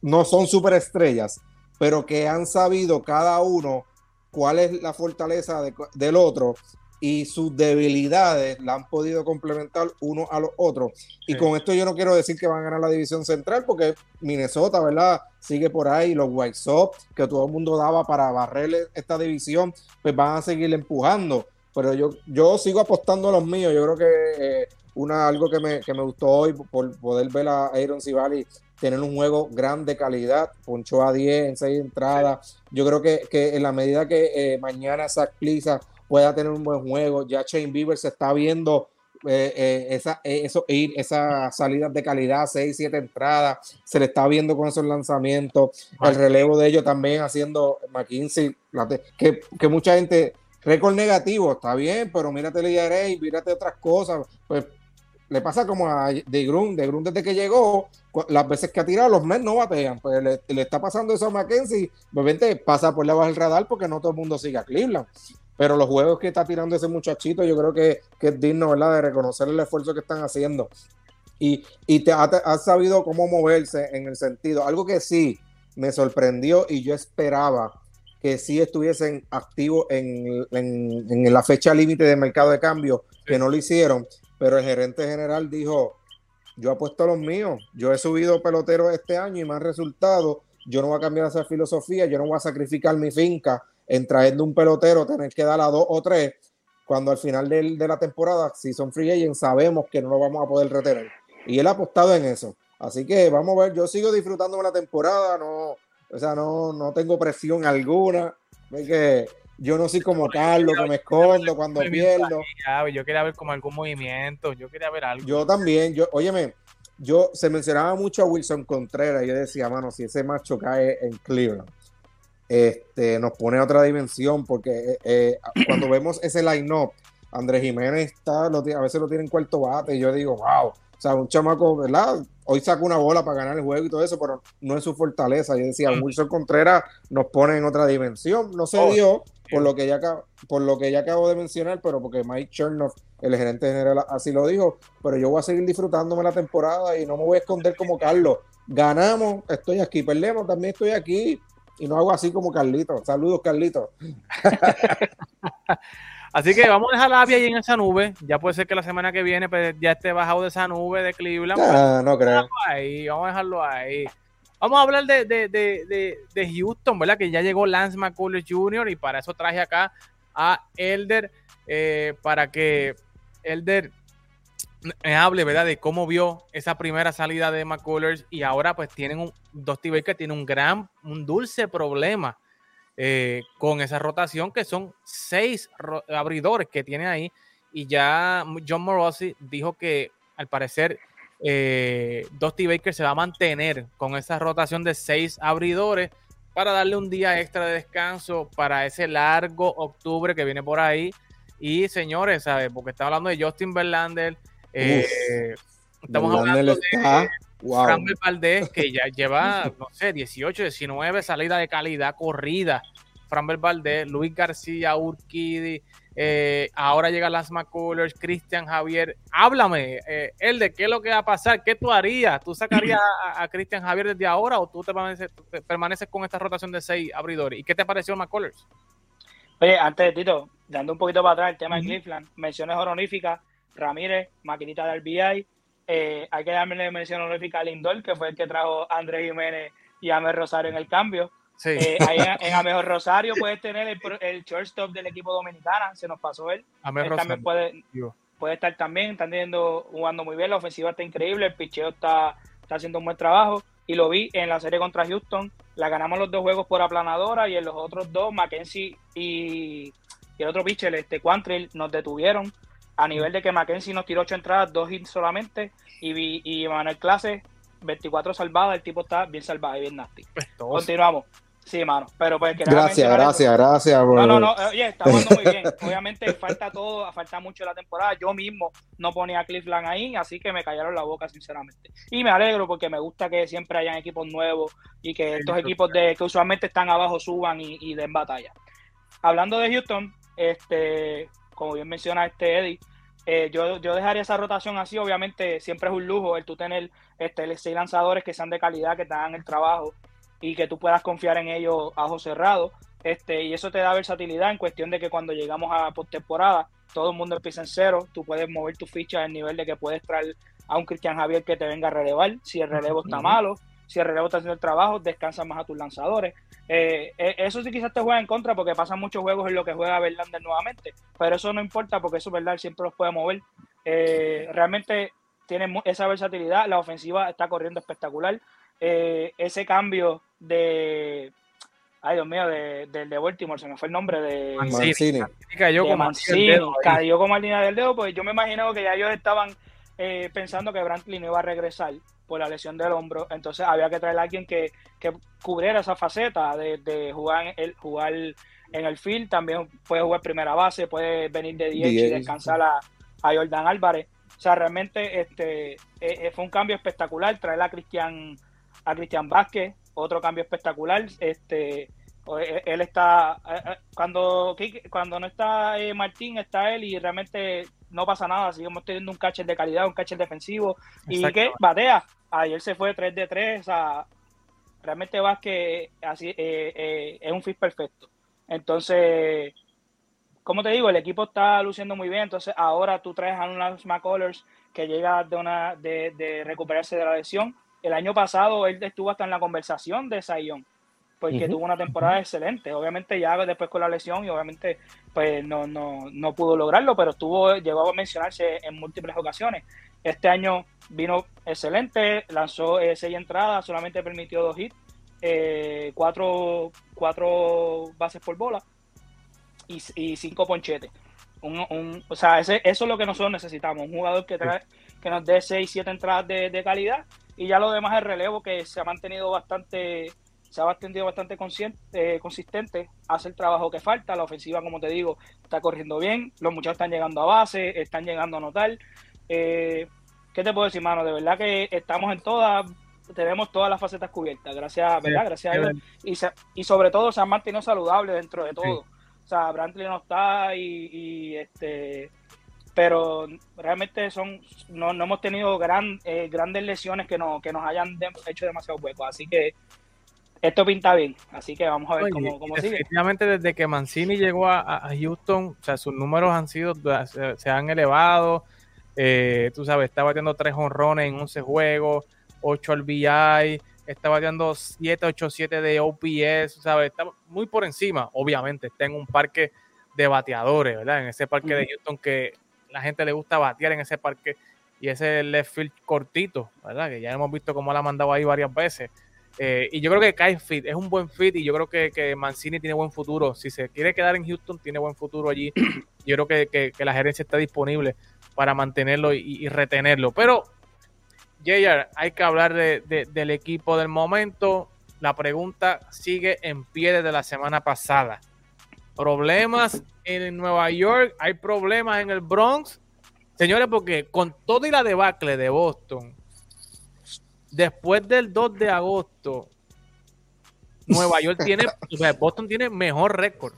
no son superestrellas, pero que han sabido cada uno cuál es la fortaleza del otro y sus debilidades la han podido complementar uno a los otros. Y con esto yo no quiero decir que van a ganar la división central, porque Minnesota, ¿verdad? Sigue por ahí, los White Sox, que todo el mundo daba para barrerle esta división, pues van a seguir empujando. Pero yo, yo sigo apostando a los míos. Yo creo que eh, una, algo que me, que me gustó hoy por poder ver a Aaron Civali tener un juego grande calidad, ponchó a 10 en 6 entradas. Yo creo que, que en la medida que eh, mañana Zach Plisa pueda tener un buen juego. Ya Shane Bieber se está viendo eh, eh, esa, eh, eso, ir, esas salidas de calidad, 6, 7 entradas, se le está viendo con esos lanzamientos. El relevo de ellos también haciendo McKinsey, que, que mucha gente, récord negativo, está bien, pero mírate el IRA, mírate otras cosas. Pues le pasa como a De Grun, De Grun desde que llegó, las veces que ha tirado, los Mets no batean. Pues le, está pasando eso a McKenzie, obviamente pasa por debajo del radar porque no todo el mundo sigue a Cleveland pero los juegos que está tirando ese muchachito, yo creo que, es digno, ¿verdad?, de reconocer el esfuerzo que están haciendo. Y, y te ha, sabido cómo moverse en el sentido. Algo que sí me sorprendió y yo esperaba que sí estuviesen activos en, en, la fecha límite de mercado de cambio, que no lo hicieron, pero el gerente general dijo, yo apuesto a los míos, yo he subido peloteros este año y me han resultado, yo no voy a cambiar esa filosofía, yo no voy a sacrificar mi finca en trayendo un pelotero, tener que dar a dos o tres, cuando al final de, de la temporada, si son free agents, sabemos que no lo vamos a poder retener. Y él ha apostado en eso. Así que vamos a ver, yo sigo disfrutando de la temporada, no, o sea, no, no tengo presión alguna. que yo no soy como Carlos, que me escondo cuando pierdo. Yo quería ver como algún movimiento, yo quería ver algo. Yo también, yo, óyeme, yo se mencionaba mucho a Wilson Contreras, y yo decía, mano, si ese macho cae en Cleveland, este, nos pone a otra dimensión, porque eh, eh, cuando vemos ese line-up, Andrés Jiménez está, a veces lo tiene en cuarto bate, y yo digo, wow, o sea, un chamaco, ¿verdad? Hoy saca una bola para ganar el juego y todo eso, pero no es su fortaleza. Yo decía, Wilson Contreras nos pone en otra dimensión. No se oh, dio por lo que ya por lo que ya acabo de mencionar, pero porque Mike Chernoff, el gerente general, así lo dijo. Pero yo voy a seguir disfrutándome la temporada y no me voy a esconder como Carlos. Ganamos, estoy aquí, perdemos, también estoy aquí y no hago así como Carlito. Saludos, Carlito. así que vamos a dejar la ahí en esa nube. Ya puede ser que la semana que viene pues, ya esté bajado de esa nube de Cleveland. Ah, no creo. Ahí, vamos a dejarlo ahí. Vamos a hablar de, de, de, de, Houston, ¿verdad? Que ya llegó Lance McCullers Jr. y para eso traje acá a Elder eh, para que Elder me hable, ¿verdad? De cómo vio esa primera salida de McCullers y ahora pues tienen un, Dusty Baker tiene un gran, un dulce problema eh, con esa rotación que son seis abridores que tiene ahí y ya John Morosi dijo que al parecer eh, Dusty Baker se va a mantener con esa rotación de seis abridores para darle un día extra de descanso para ese largo octubre que viene por ahí. Y señores, ¿sabes? Porque está hablando de Justin Verlander, eh, estamos hablando de wow. Valdés, que ya lleva, no sé, 18, 19 salidas de calidad corrida. Framber Valdés, Luis García, Urquidi, eh, ahora llega Las McCullers, Cristian Javier. Háblame, eh, él de qué es lo que va a pasar, qué tú harías. ¿Tú sacarías a, Cristian Javier desde ahora o tú te permaneces, con esta rotación de seis abridores? ¿Y qué te pareció McCullers? Oye, antes de Tito, dando un poquito para atrás el tema de Cleveland, menciones honoríficas Ramírez, maquinita del BI. Eh, hay que darme mención honorífica a Lindor, que fue el que trajo a Andrés Jiménez y a Amer Rosario en el cambio. Eh, en, Amer Rosario puedes tener el, el shortstop del equipo dominicana, se nos pasó él. él también puede, puede estar también, están teniendo, jugando muy bien, la ofensiva está increíble, el picheo está está haciendo un buen trabajo y lo vi en la serie contra Houston. La ganamos los dos juegos por aplanadora y en los otros dos, Mackenzie y, el otro pitcher, este Quantrill, nos detuvieron a nivel de que Mackenzie nos tiró ocho entradas, dos hits solamente y, y Manuel Clase 24 salvadas, el tipo está bien salvado y bien nasty. Pues Continuamos. Sí, mano. Pero pues Gracias, gracias, gracias. No, no, no. Oye, está jugando muy bien. Obviamente falta todo, falta mucho la temporada. Yo mismo no ponía a Cleveland ahí, así que me callaron la boca, sinceramente. Y me alegro porque me gusta que siempre hayan equipos nuevos y que estos equipos de que usualmente están abajo suban y, y den batalla. Hablando de Houston, este, como bien menciona este Eddie, eh, yo, yo dejaría esa rotación así, obviamente siempre es un lujo el tú tener este, seis lanzadores que sean de calidad, que te hagan el trabajo y que tú puedas confiar en ellos a ojos cerrados. Este, y eso te da versatilidad en cuestión de que cuando llegamos a postemporada, todo el mundo empieza en cero, tú puedes mover tu ficha al nivel de que puedes traer a un Cristian Javier que te venga a relevar, si el relevo está malo, si el relevo está haciendo el trabajo, descansa más a tus lanzadores. Eh, eh, eso sí quizás te juega en contra porque pasan muchos juegos en lo que juega Verlander nuevamente, pero eso no importa porque eso Verlander siempre los puede mover. Eh, realmente tiene esa versatilidad, la ofensiva está corriendo espectacular. ese cambio de, ay Dios mío, de, del de Baltimore, se me fue el nombre de Mancini. Cayó, como cayó como línea del dedo, pues yo me imagino que ya ellos estaban pensando que Brantley no iba a regresar por la lesión del hombro. Entonces había que traer a alguien que, cubriera esa faceta de, jugar, en el, jugar en el field. También puede jugar primera base, puede venir de 10 y descansar a, a, Jordan Álvarez. O sea, realmente este, e, e, fue un cambio espectacular traer a Cristian a Cristian Vázquez, otro cambio espectacular. Este, e, él está cuando cuando no está eh, Martín está él y realmente no pasa nada seguimos teniendo un catcher de calidad un catcher defensivo y que batea ayer se fue 3 de 3, o sea, realmente Vázquez así, eh, eh, es un fit perfecto. Entonces, como te digo, el equipo está luciendo muy bien, entonces ahora tú traes a un McCullers que llega de, una, de, recuperarse de la lesión. El año pasado él estuvo hasta en la conversación de Sayón, porque tuvo una temporada excelente. Obviamente ya después con la lesión y obviamente pues no, no, no pudo lograrlo, pero estuvo, llegó a mencionarse en múltiples ocasiones. Este año vino excelente, lanzó eh, seis entradas, solamente permitió dos hits, eh, cuatro, bases por bola y, cinco ponchetes. o sea, ese, eso es lo que nosotros necesitamos, un jugador que, trae, que nos dé seis, siete entradas de, calidad y ya lo demás es relevo que se ha mantenido bastante se ha mantenido bastante eh, consistente, hace el trabajo que falta, la ofensiva, como te digo, está corriendo bien, los muchachos están llegando a base, están llegando a anotar, eh, ¿Qué te puedo decir, mano? De verdad que estamos en todas, tenemos todas las facetas cubiertas, gracias, ¿verdad? Gracias a Dios. Y, y sobre todo se han mantenido saludables dentro de todo. O sea, Brantley no está y, este pero realmente son no, no hemos tenido gran, eh, grandes lesiones que, no, que nos hayan hecho demasiado huecos. Así que esto pinta bien, así que vamos a ver cómo, cómo sigue. Efectivamente, desde que Mancini llegó a, Houston, o sea, sus números han sido, se han elevado, eh, tú sabes, está batiendo 3 honrones en 11 juegos, 8 RBI, está bateando 7, 8, 7 de OPS, ¿sabes? Está muy por encima, obviamente, está en un parque de bateadores, ¿verdad? En ese parque de Houston que la gente le gusta batear en ese parque y ese left field cortito, ¿verdad? Que ya hemos visto cómo la ha mandado ahí varias veces. Eh, y yo creo que Kai Fit es un buen fit y yo creo que, que, Mancini tiene buen futuro. Si se quiere quedar en Houston, tiene buen futuro allí. Yo creo que, que la gerencia está disponible para mantenerlo y, retenerlo. Pero, JR, hay que hablar de, del equipo del momento. La pregunta sigue en pie desde la semana pasada. Problemas en Nueva York, hay problemas en el Bronx. Señores, porque con todo y la debacle de Boston, después del 2 de agosto, Nueva York tiene, Boston tiene mejor récord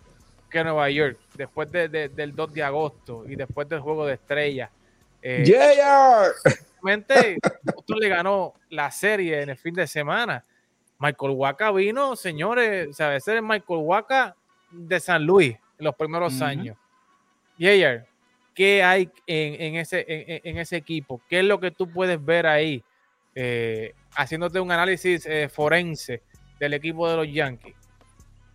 que Nueva York después del 2 de agosto y después del juego de estrella. Eh, yeah. Boston le ganó la serie en el fin de semana. Michael Waka vino, señores, o sea, ese es Michael Waka de San Luis en los primeros años. Yeah, ¿qué hay en, ese, en, ese equipo? ¿Qué es lo que tú puedes ver ahí? Eh, haciéndote un análisis eh, forense del equipo de los Yankees.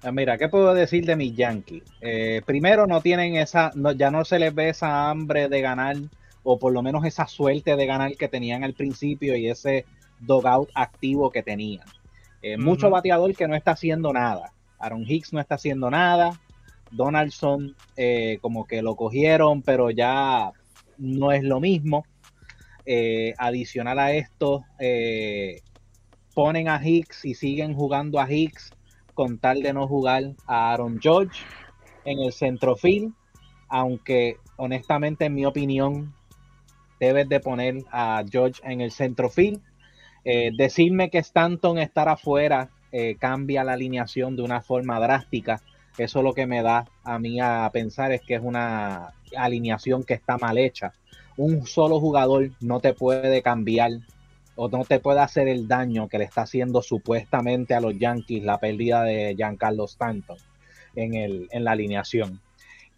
Ah, mira, ¿qué puedo decir de mis Yankees? Eh, primero, no tienen esa, ya no se les ve esa hambre de ganar, o por lo menos esa suerte de ganar que tenían al principio y ese dogout activo que tenían. Eh, mucho bateador que no está haciendo nada. Aaron Hicks no está haciendo nada. Donaldson eh, como que lo cogieron, pero ya no es lo mismo. Eh, adicional a esto, ponen a Hicks y siguen jugando a Hicks con tal de no jugar a Aaron George en el centrofield, aunque honestamente en mi opinión debes de poner a George en el centrofield eh, decirme que Stanton estar afuera eh, cambia la alineación de una forma drástica. Eso lo que me da a mí a pensar es que es una alineación que está mal hecha. Un solo jugador no te puede cambiar o no te puede hacer el daño que le está haciendo supuestamente a los Yankees la pérdida de Giancarlo Stanton en, el, en la alineación.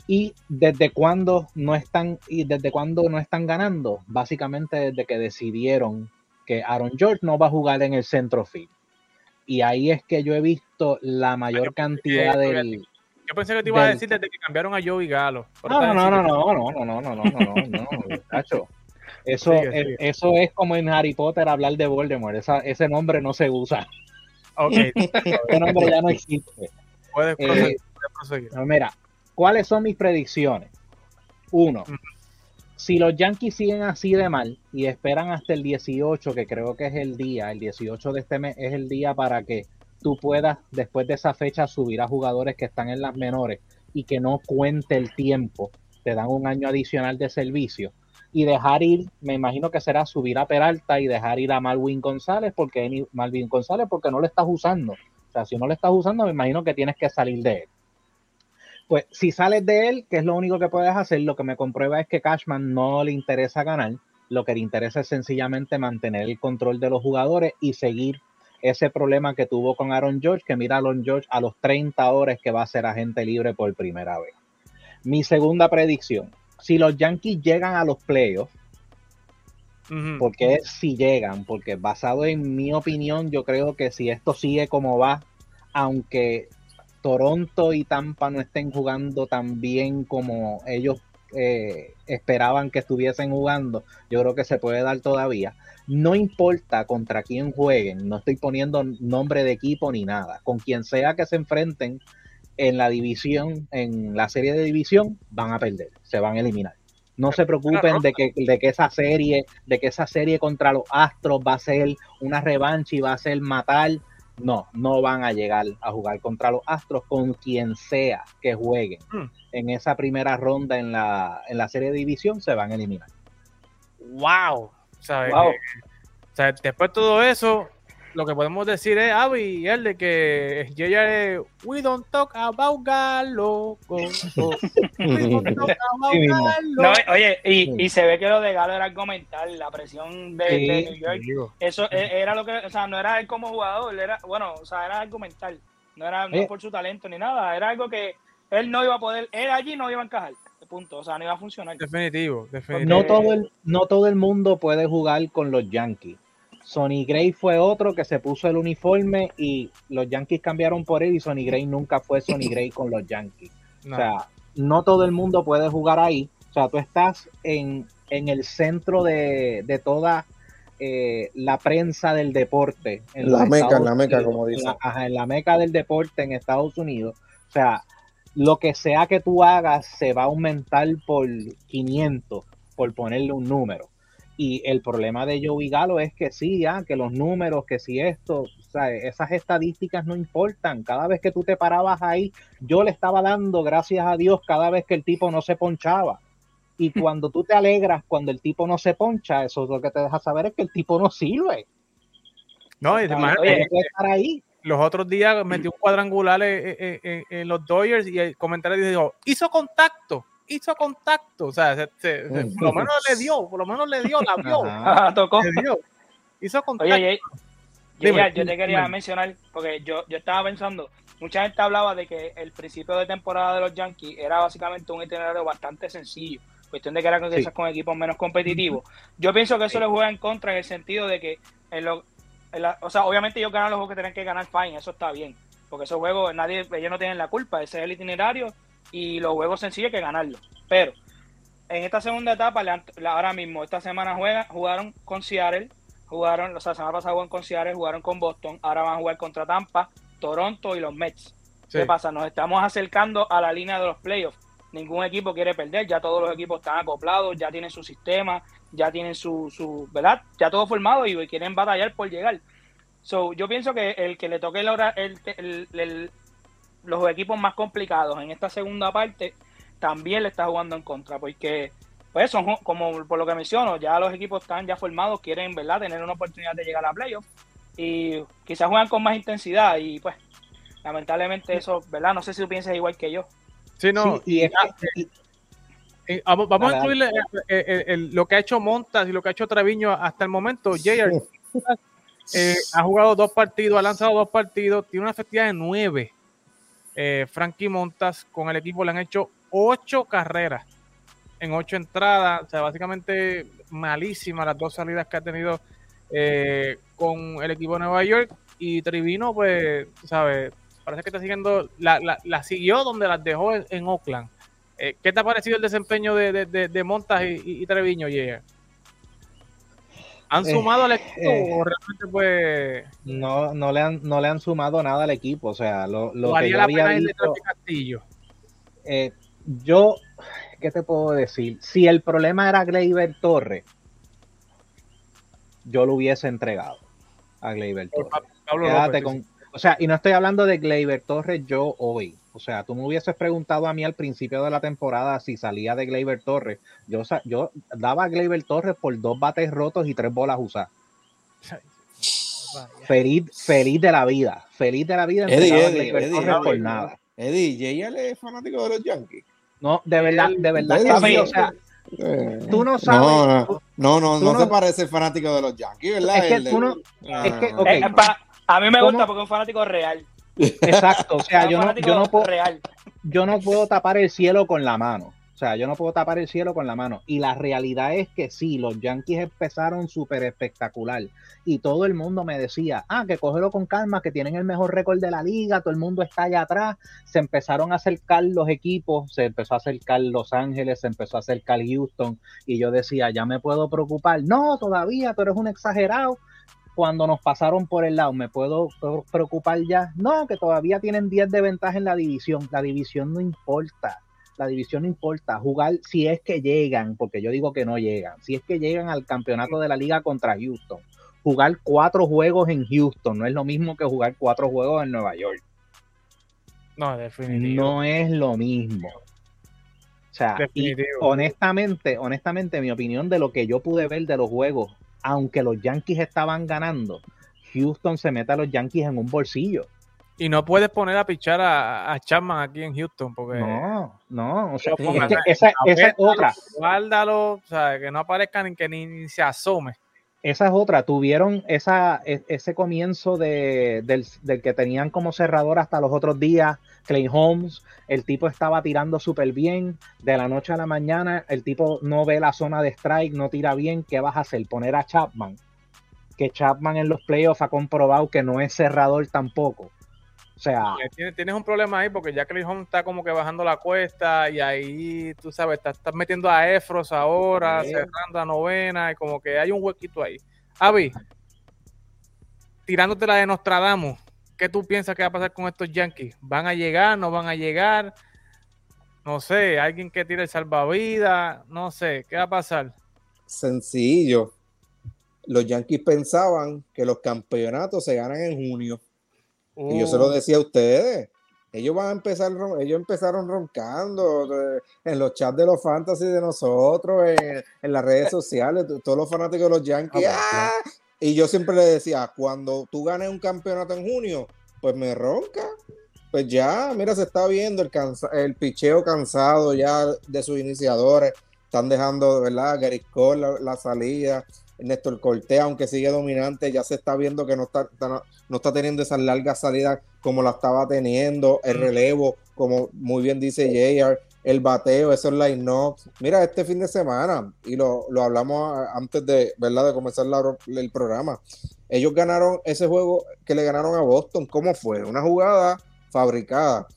Y desde cuándo no están y desde cuándo no están ganando, básicamente desde que decidieron que Aaron George no va a jugar en el centro field. Y ahí es que yo he visto la mayor cantidad del. Yo pensé que te iba a decir desde que cambiaron a Joey Galo. No, no, no, no, no, no, no, no, no, no, no, no, Eso, es, eso es como en Harry Potter hablar de Voldemort. Esa, ese nombre no se usa. Ok. ese nombre ya no existe. Puedes proseguir. proseguir. mira, ¿cuáles son mis predicciones? Uno, si los Yankees siguen así de mal y esperan hasta el 18, que creo que es el día, el 18 de este mes es el día para que tú puedas después de esa fecha subir a jugadores que están en las menores y que no cuente el tiempo, te dan un año adicional de servicio y dejar ir, me imagino que será subir a Peralta y dejar ir a Malvin González porque Malvin González porque no lo estás usando. O sea, si no lo estás usando, me imagino que tienes que salir de él. Pues si sales de él, que es lo único que puedes hacer, lo que me comprueba es que Cashman no le interesa ganar, lo que le interesa es sencillamente mantener el control de los jugadores y seguir ese problema que tuvo con Aaron George, que mira a Aaron George a los 30 horas que va a ser agente libre por primera vez. Mi segunda predicción, si los Yankees llegan a los playoffs, porque si llegan, porque basado en mi opinión, yo creo que si esto sigue como va, aunque Toronto y Tampa no estén jugando tan bien como ellos eh, esperaban que estuviesen jugando, yo creo que se puede dar todavía. No importa contra quién jueguen, no estoy poniendo nombre de equipo ni nada. Con quien sea que se enfrenten en la división, en la serie de división, van a perder, se van a eliminar. No se preocupen de que, de que esa serie, de que esa serie contra los Astros va a ser una revancha y va a ser matar no, no van a llegar a jugar contra los Astros con quien sea que jueguen. Hmm. En esa primera ronda en la, en la serie de división se van a eliminar. ¡Wow! wow. o sea, después de todo eso, lo que podemos decir es, Avi y él, de que ya we don't talk about Galo. no, oye, y, y, se ve que lo de Galo era argumental, la presión de, New York. Eso e, era lo que, o sea, no era él como jugador, era, bueno, o sea, era argumental. No era no por su talento ni nada, era algo que él no iba a poder, él allí no iba a encajar. Punto, o sea, no iba a funcionar. Definitivo, definitivo. No todo el, no todo el mundo puede jugar con los Yankees Sonny Gray fue otro que se puso el uniforme y los Yankees cambiaron por él y Sonny Gray nunca fue Sonny Gray con los Yankees. O sea, no todo el mundo puede jugar ahí. O sea, tú estás en, el centro de, toda eh, la prensa del deporte. En la meca, en la meca, como dicen. Ajá, en la meca del deporte en Estados Unidos. O sea, lo que sea que tú hagas se va a aumentar por 500, por ponerle un número. Y el problema de Joey Galo es que sí, ya, que los números, que si esto, o sea, esas estadísticas no importan. Cada vez que tú te parabas ahí, yo le estaba dando gracias a Dios cada vez que el tipo no se ponchaba. Y cuando tú te alegras cuando el tipo no se poncha, eso es lo que te deja saber es que el tipo no sirve. No, y además, estar ahí. Los otros días metió un cuadrangular en, los Dodgers y el comentario dijo, hizo contacto hizo contacto, o sea, por lo menos le dio, por lo menos le dio, la vio. Tocó. Le dio. Hizo contacto. Oye, yo, te quería mencionar, porque yo, yo estaba pensando, mucha gente hablaba de que el principio de temporada de los Yankees era básicamente un itinerario bastante sencillo, cuestión de que era con, con equipos menos competitivos. Yo pienso que eso le juega en contra en el sentido de que, en lo, o sea, obviamente ellos ganan los juegos que tienen que ganar, fine, eso está bien, porque esos juegos nadie, ellos no tienen la culpa, ese es el itinerario y los juegos sencillos hay que ganarlos. Pero en esta segunda etapa, ahora mismo, esta semana juega, jugaron con Seattle, jugaron, o sea, la semana pasada jugaron con Seattle, jugaron con Boston, ahora van a jugar contra Tampa, Toronto y los Mets. ¿Qué pasa? Nos estamos acercando a la línea de los playoffs. Ningún equipo quiere perder, ya todos los equipos están acoplados, ya tienen su sistema, ya tienen su, su ¿verdad? Ya todo formado y quieren batallar por llegar. So, yo pienso que el que le toque el, el, los equipos más complicados en esta segunda parte también le está jugando en contra, porque pues son como por lo que menciono, ya los equipos están ya formados, quieren, ¿verdad?, tener una oportunidad de llegar a playoffs y quizás juegan con más intensidad y pues lamentablemente eso, ¿verdad? No sé si tú piensas igual que yo. Sí, no. y, vamos, a incluir lo que ha hecho Montas y lo que ha hecho Treviño hasta el momento. Jair eh, ha jugado dos partidos, ha lanzado dos partidos, tiene una efectividad de nueve. Eh, Frankie Montas con el equipo le han hecho ocho carreras en ocho entradas. O sea, básicamente malísimas las dos salidas que ha tenido eh, con el equipo de Nueva York. Y Trivino, pues, ¿sabes? Parece que está siguiendo, la, la, siguió donde las dejó en, Oakland. Eh, ¿Qué te ha parecido el desempeño de, de, Montas y, Treviño, yeah? ¿Han eh, sumado al equipo o realmente pues no, no, le han, no le han sumado nada al equipo? O sea, lo, lo que yo había visto, Castillo. yo ¿qué te puedo decir? Si el problema era Gleyber Torres, yo lo hubiese entregado a Gleyber Torres. con, o sea, y no estoy hablando de Gleyber Torres yo hoy. O sea, tú me hubieses preguntado a mí al principio de la temporada si salía de Gleyber Torres. Yo, yo daba a Gleyber Torres por dos bates rotos y tres bolas usadas. Feliz, feliz de la vida. Feliz de la vida. Eddie, Eddie, Eddie, por nada. Eddie, es fanático de los Yankees? No, de verdad, de verdad que o sea, tú no sabes. No, no, no, se parece fanático de los Yankees, ¿verdad? Es que tú no. Es que, okay. a mí me gusta porque es un fanático real. Exacto, o sea, yo no, yo no puedo, yo no puedo tapar el cielo con la mano. O sea, yo no puedo tapar el cielo con la mano. Y la realidad es que sí, los Yankees empezaron súper espectacular. Y todo el mundo me decía, ah, que cógelo con calma, que tienen el mejor récord de la liga, todo el mundo está allá atrás. Se empezaron a acercar los equipos, se empezó a acercar Los Ángeles, se empezó a acercar Houston. Y yo decía, ya me puedo preocupar. No, todavía, pero es un exagerado cuando nos pasaron por el lado, ¿me puedo preocupar ya? No, que todavía tienen 10 de ventaja en la división. La división no importa la división no importa, jugar si es que llegan, porque yo digo que no llegan, si es que llegan al campeonato de la liga contra Houston, jugar cuatro juegos en Houston no es lo mismo que jugar cuatro juegos en Nueva York. No, definitivamente. No es lo mismo. O sea, honestamente, honestamente, mi opinión de lo que yo pude ver de los juegos, aunque los Yankees estaban ganando, Houston se mete a los Yankees en un bolsillo. Y no puedes poner a pichar a, Chapman aquí en Houston, porque. No, no, o sea, esa, es otra. Guárdalo, o sea, que no aparezca ni que ni, se asome. Esa es otra. Tuvieron esa, e, ese comienzo de, del, del, que tenían como cerrador hasta los otros días, Clay Holmes. El tipo estaba tirando súper bien. De la noche a la mañana, el tipo no ve la zona de strike, no tira bien. ¿Qué vas a hacer? Poner a Chapman. Que Chapman en los playoffs ha comprobado que no es cerrador tampoco. O sea, tienes, un problema ahí porque ya que Home está como que bajando la cuesta y ahí, tú sabes, estás, metiendo a Efros ahora, cerrando a novena y como que hay un huequito ahí. Avi, tirándote la de Nostradamus, ¿qué tú piensas que va a pasar con estos Yankees? ¿Van a llegar? ¿No van a llegar? No sé, alguien que tire el salvavidas, no sé, ¿qué va a pasar? Sencillo. Los Yankees pensaban que los campeonatos se ganan en junio y yo se lo oh. decía a ustedes. Ellos van a empezar, ellos empezaron roncando en los chats de los fantasy de nosotros, en, las redes sociales, todos los fanáticos de los Yankees. ¡ah! Y yo siempre le decía, cuando tú ganes un campeonato en junio, pues me ronca. Pues ya, mira, se está viendo el, el picheo cansado ya de sus iniciadores. Están dejando, ¿verdad? Gary Cole, la, la salida. Néstor Cortés, aunque sigue dominante, ya se está viendo que no está, no está teniendo esas largas salidas como la estaba teniendo, el mm. relevo, como muy bien dice JR, el bateo, esos line knocks. Mira, este fin de semana, y lo, hablamos antes de, ¿verdad? de comenzar el programa, ellos ganaron ese juego que le ganaron a Boston. ¿Cómo fue? Una jugada fabricada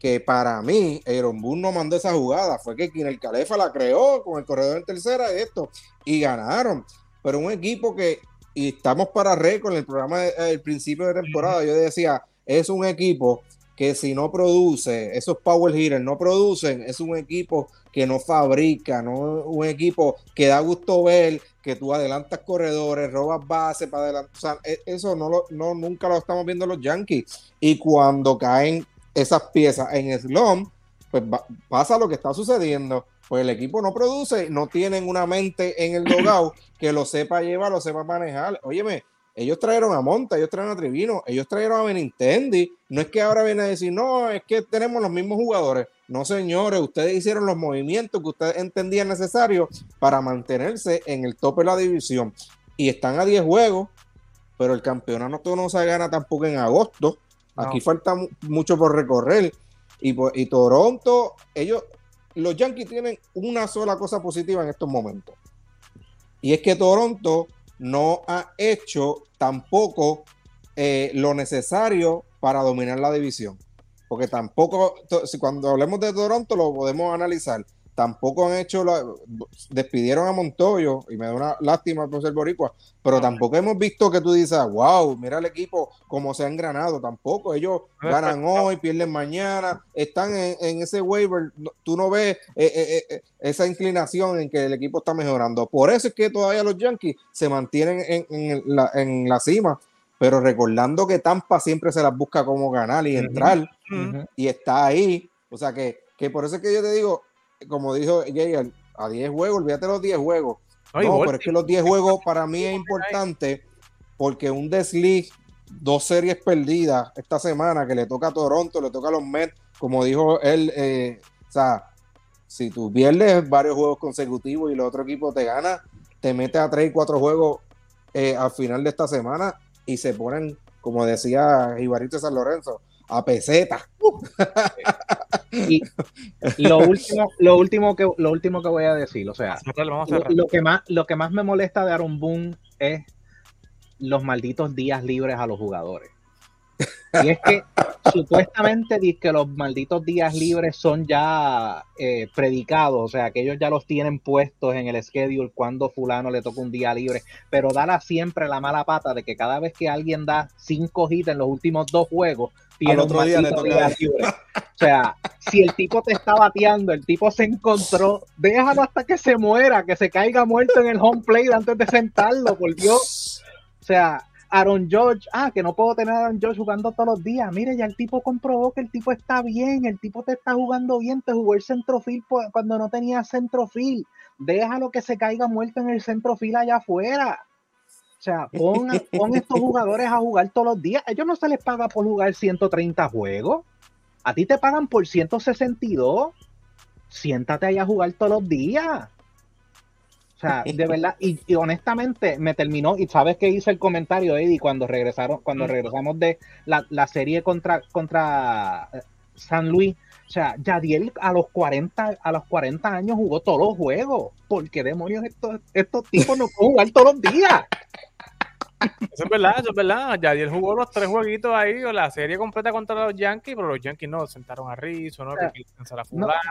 que para mí Aaron Boone no mandó esa jugada, fue que quien el Calefa la creó con el corredor en tercera y esto, y ganaron pero un equipo que y estamos para récord en el programa del principio de temporada. Yo decía, es un equipo que si no produce, esos power hitters no producen, es un equipo que no fabrica, no un equipo que da gusto ver, que tú adelantas corredores, robas bases para adelantar. O sea, e, eso no, lo, no nunca lo estamos viendo los Yankees. Y cuando caen esas piezas en slump, pues pasa lo que está sucediendo. Pues el equipo no produce, no tienen una mente en el logout que lo sepa llevar, lo sepa manejar. Óyeme, ellos trajeron a Monta, ellos trajeron a Trivino, ellos trajeron a Benintendi. No es que ahora viene a decir, no, es que tenemos los mismos jugadores. No, señores, ustedes hicieron los movimientos que ustedes entendían necesarios para mantenerse en el tope de la división. Y están a 10 juegos, pero el campeonato no se gana tampoco en agosto. Aquí falta mucho por recorrer. Y, y Toronto, ellos, los Yankees tienen una sola cosa positiva en estos momentos. Y es que Toronto no ha hecho tampoco eh, lo necesario para dominar la división. Porque tampoco, cuando hablemos de Toronto lo podemos analizar tampoco han hecho, la, despidieron a Montoyo y me da una lástima por ser boricua, pero tampoco hemos visto que tú dices, wow, mira el equipo como se ha engranado, tampoco, ellos ganan hoy, pierden mañana, están en, ese waiver, tú no ves eh, eh, eh, esa inclinación en que el equipo está mejorando, por eso es que todavía los Yankees se mantienen en, la, en la cima, pero recordando que Tampa siempre se las busca como ganar y entrar, y está ahí, o sea que, que por eso es que yo te digo, como dijo Jay, a 10 juegos, olvídate los 10 juegos. No, pero es que los 10 juegos para mí es importante porque un desliz, dos series perdidas esta semana que le toca a Toronto, le toca a los Mets, como dijo él, eh, o sea, si tú pierdes varios juegos consecutivos y el otro equipo te gana, te mete a 3 y 4 juegos eh, al final de esta semana y se ponen, como decía Ibarito San Lorenzo, a peseta. y lo último, lo último que lo último que voy a decir, o sea, lo, que más lo que más me molesta de Aaron Boone es los malditos días libres a los jugadores. Y es que supuestamente dice que los malditos días libres son ya eh, predicados, o sea, que ellos ya los tienen puestos en el schedule cuando fulano le toca un día libre, pero da siempre la mala pata de que cada vez que alguien da cinco hits en los últimos dos juegos, otro día. O sea, si el tipo te está bateando, el tipo se encontró, déjalo hasta que se muera, que se caiga muerto en el home plate antes de sentarlo, por Dios. O sea, Aaron George, ah, que no puedo tener a Aaron George jugando todos los días. Mire, ya el tipo comprobó que el tipo está bien, el tipo te está jugando bien, te jugó el centrofil cuando no tenía centrofil. Déjalo que se caiga muerto en el centrofil allá afuera. O sea, pon, pon estos jugadores a jugar todos los días. A ellos no se les paga por jugar 130 juegos. A ti te pagan por 162. Siéntate ahí a jugar todos los días. O sea, de verdad, y, honestamente me terminó, y sabes que hice el comentario, Eddie, cuando regresaron, cuando regresamos de la, serie contra, contra eh, San Luis. O sea, Yadiel a los 40, a los 40 años jugó todos los juegos. ¿Por qué demonios estos, estos tipos no pueden jugar todos los días? Eso es verdad, eso es verdad. Yadiel jugó los tres jueguitos ahí, o la serie completa contra los Yankees, pero los Yankees no, sentaron a Rizzo, ¿no?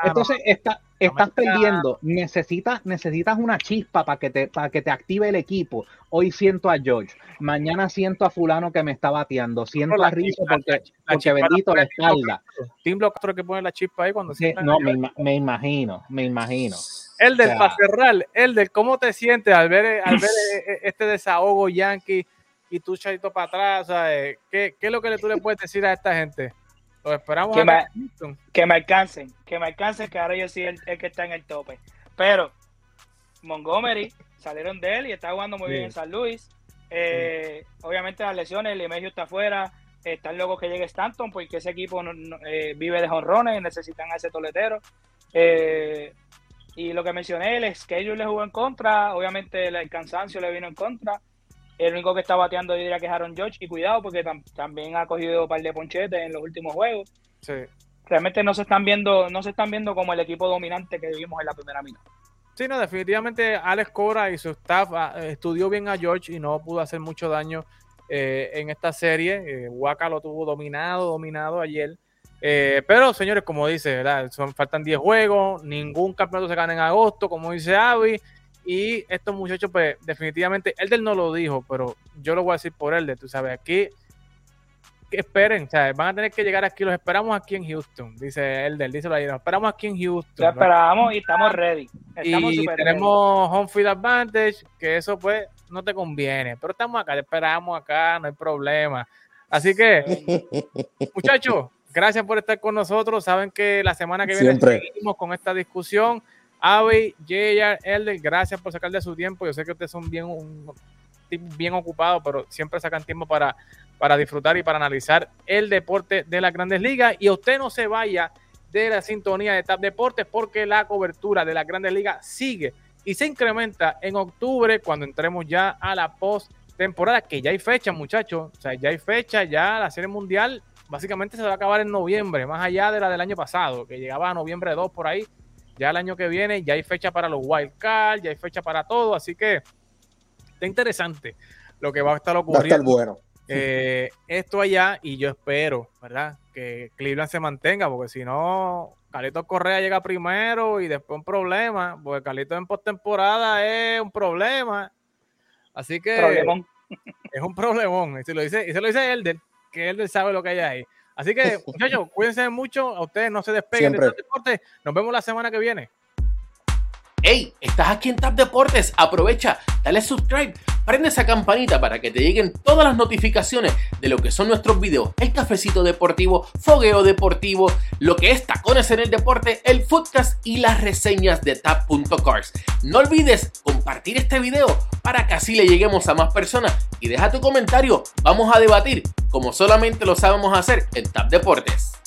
entonces estás perdiendo. Necesitas, necesitas una chispa para que, te, para que te active el equipo. Hoy siento a George, mañana siento a fulano que me está bateando, siento a Rizzo porque, porque bendito la espalda. Tim Block que pone la chispa ahí cuando se No, me, me imagino, me imagino. El del o el del cómo te sientes al ver, al ver e, e, este desahogo yankee y tú chadito para atrás, ¿sabes? ¿Qué, ¿Qué, es lo que tú le puedes decir a esta gente? Lo esperamos que, me, que me alcancen, que me alcancen, que ahora yo soy el, que está en el tope. Pero Montgomery salieron de él y está jugando muy bien en San Luis. Eh, obviamente las lesiones, el medio está afuera, están luego que llegue Stanton porque ese equipo eh, vive de jonrones, necesitan a ese toletero. Eh, y lo que mencioné, el schedule le jugó en contra, obviamente el cansancio le vino en contra. El único que está bateando yo diría que es Aaron George, y cuidado porque también ha cogido un par de ponchetes en los últimos juegos. Sí. Realmente no se están viendo, no se están viendo como el equipo dominante que vimos en la primera mitad. Sí, no, definitivamente Alex Cora y su staff ah, estudió bien a George y no pudo hacer mucho daño eh, en esta serie. Eh, Waka lo tuvo dominado, dominado ayer. Eh, pero, señores, como dice, ¿verdad? Faltan 10 juegos, ningún campeonato se gana en agosto, como dice Avi. Y estos muchachos, pues, definitivamente, Elder no lo dijo, pero yo lo voy a decir por Elder, tú sabes, aquí que esperen, o sea, van a tener que llegar aquí, los esperamos aquí en Houston, dice Elder, díselo ahí, nos esperamos aquí en Houston. Lo esperamos y estamos ready. Estamos y tenemos home field advantage, que eso pues no te conviene, pero estamos acá, te esperamos acá, no hay problema. Así que, muchachos, gracias por estar con nosotros. Saben que la semana que viene seguimos con esta discusión. Avi, JR, Elder, gracias por sacar de su tiempo. Yo sé que ustedes son bien, bien ocupados, pero siempre sacan tiempo para, para disfrutar y para analizar el deporte de las grandes ligas. Y usted no se vaya de la sintonía de TAP Deportes porque la cobertura de las grandes ligas sigue y se incrementa en octubre cuando entremos ya a la post temporada, que ya hay fecha, muchachos. O sea, ya hay fecha, ya la Serie Mundial básicamente se va a acabar en noviembre, más allá de la del año pasado, que llegaba a noviembre 2 por ahí. Ya el año que viene ya hay fecha para los wild cards, ya hay fecha para todo, así que está interesante lo que va a estar ocurriendo. Va a estar bueno. Eh, esto allá y yo espero, ¿verdad? Que Cleveland se mantenga, porque si no, Carlitos Correa llega primero y después un problema, porque Carlitos en postemporada es un problema. Así que es un problemón. Y se lo dice, y se lo dice Elder, que Elder sabe lo que hay ahí. Así que, muchachos, cuídense mucho. A ustedes no se despeguen de este deporte. Nos vemos la semana que viene. Hey, estás aquí en Tap Deportes. Aprovecha, dale subscribe, prende esa campanita para que te lleguen todas las notificaciones de lo que son nuestros videos, el cafecito deportivo, fogueo deportivo, lo que es tacones en el deporte, el footcast y las reseñas de tap.cars. No olvides compartir este video para que así le lleguemos a más personas y deja tu comentario. Vamos a debatir como solamente lo sabemos hacer en Tap Deportes.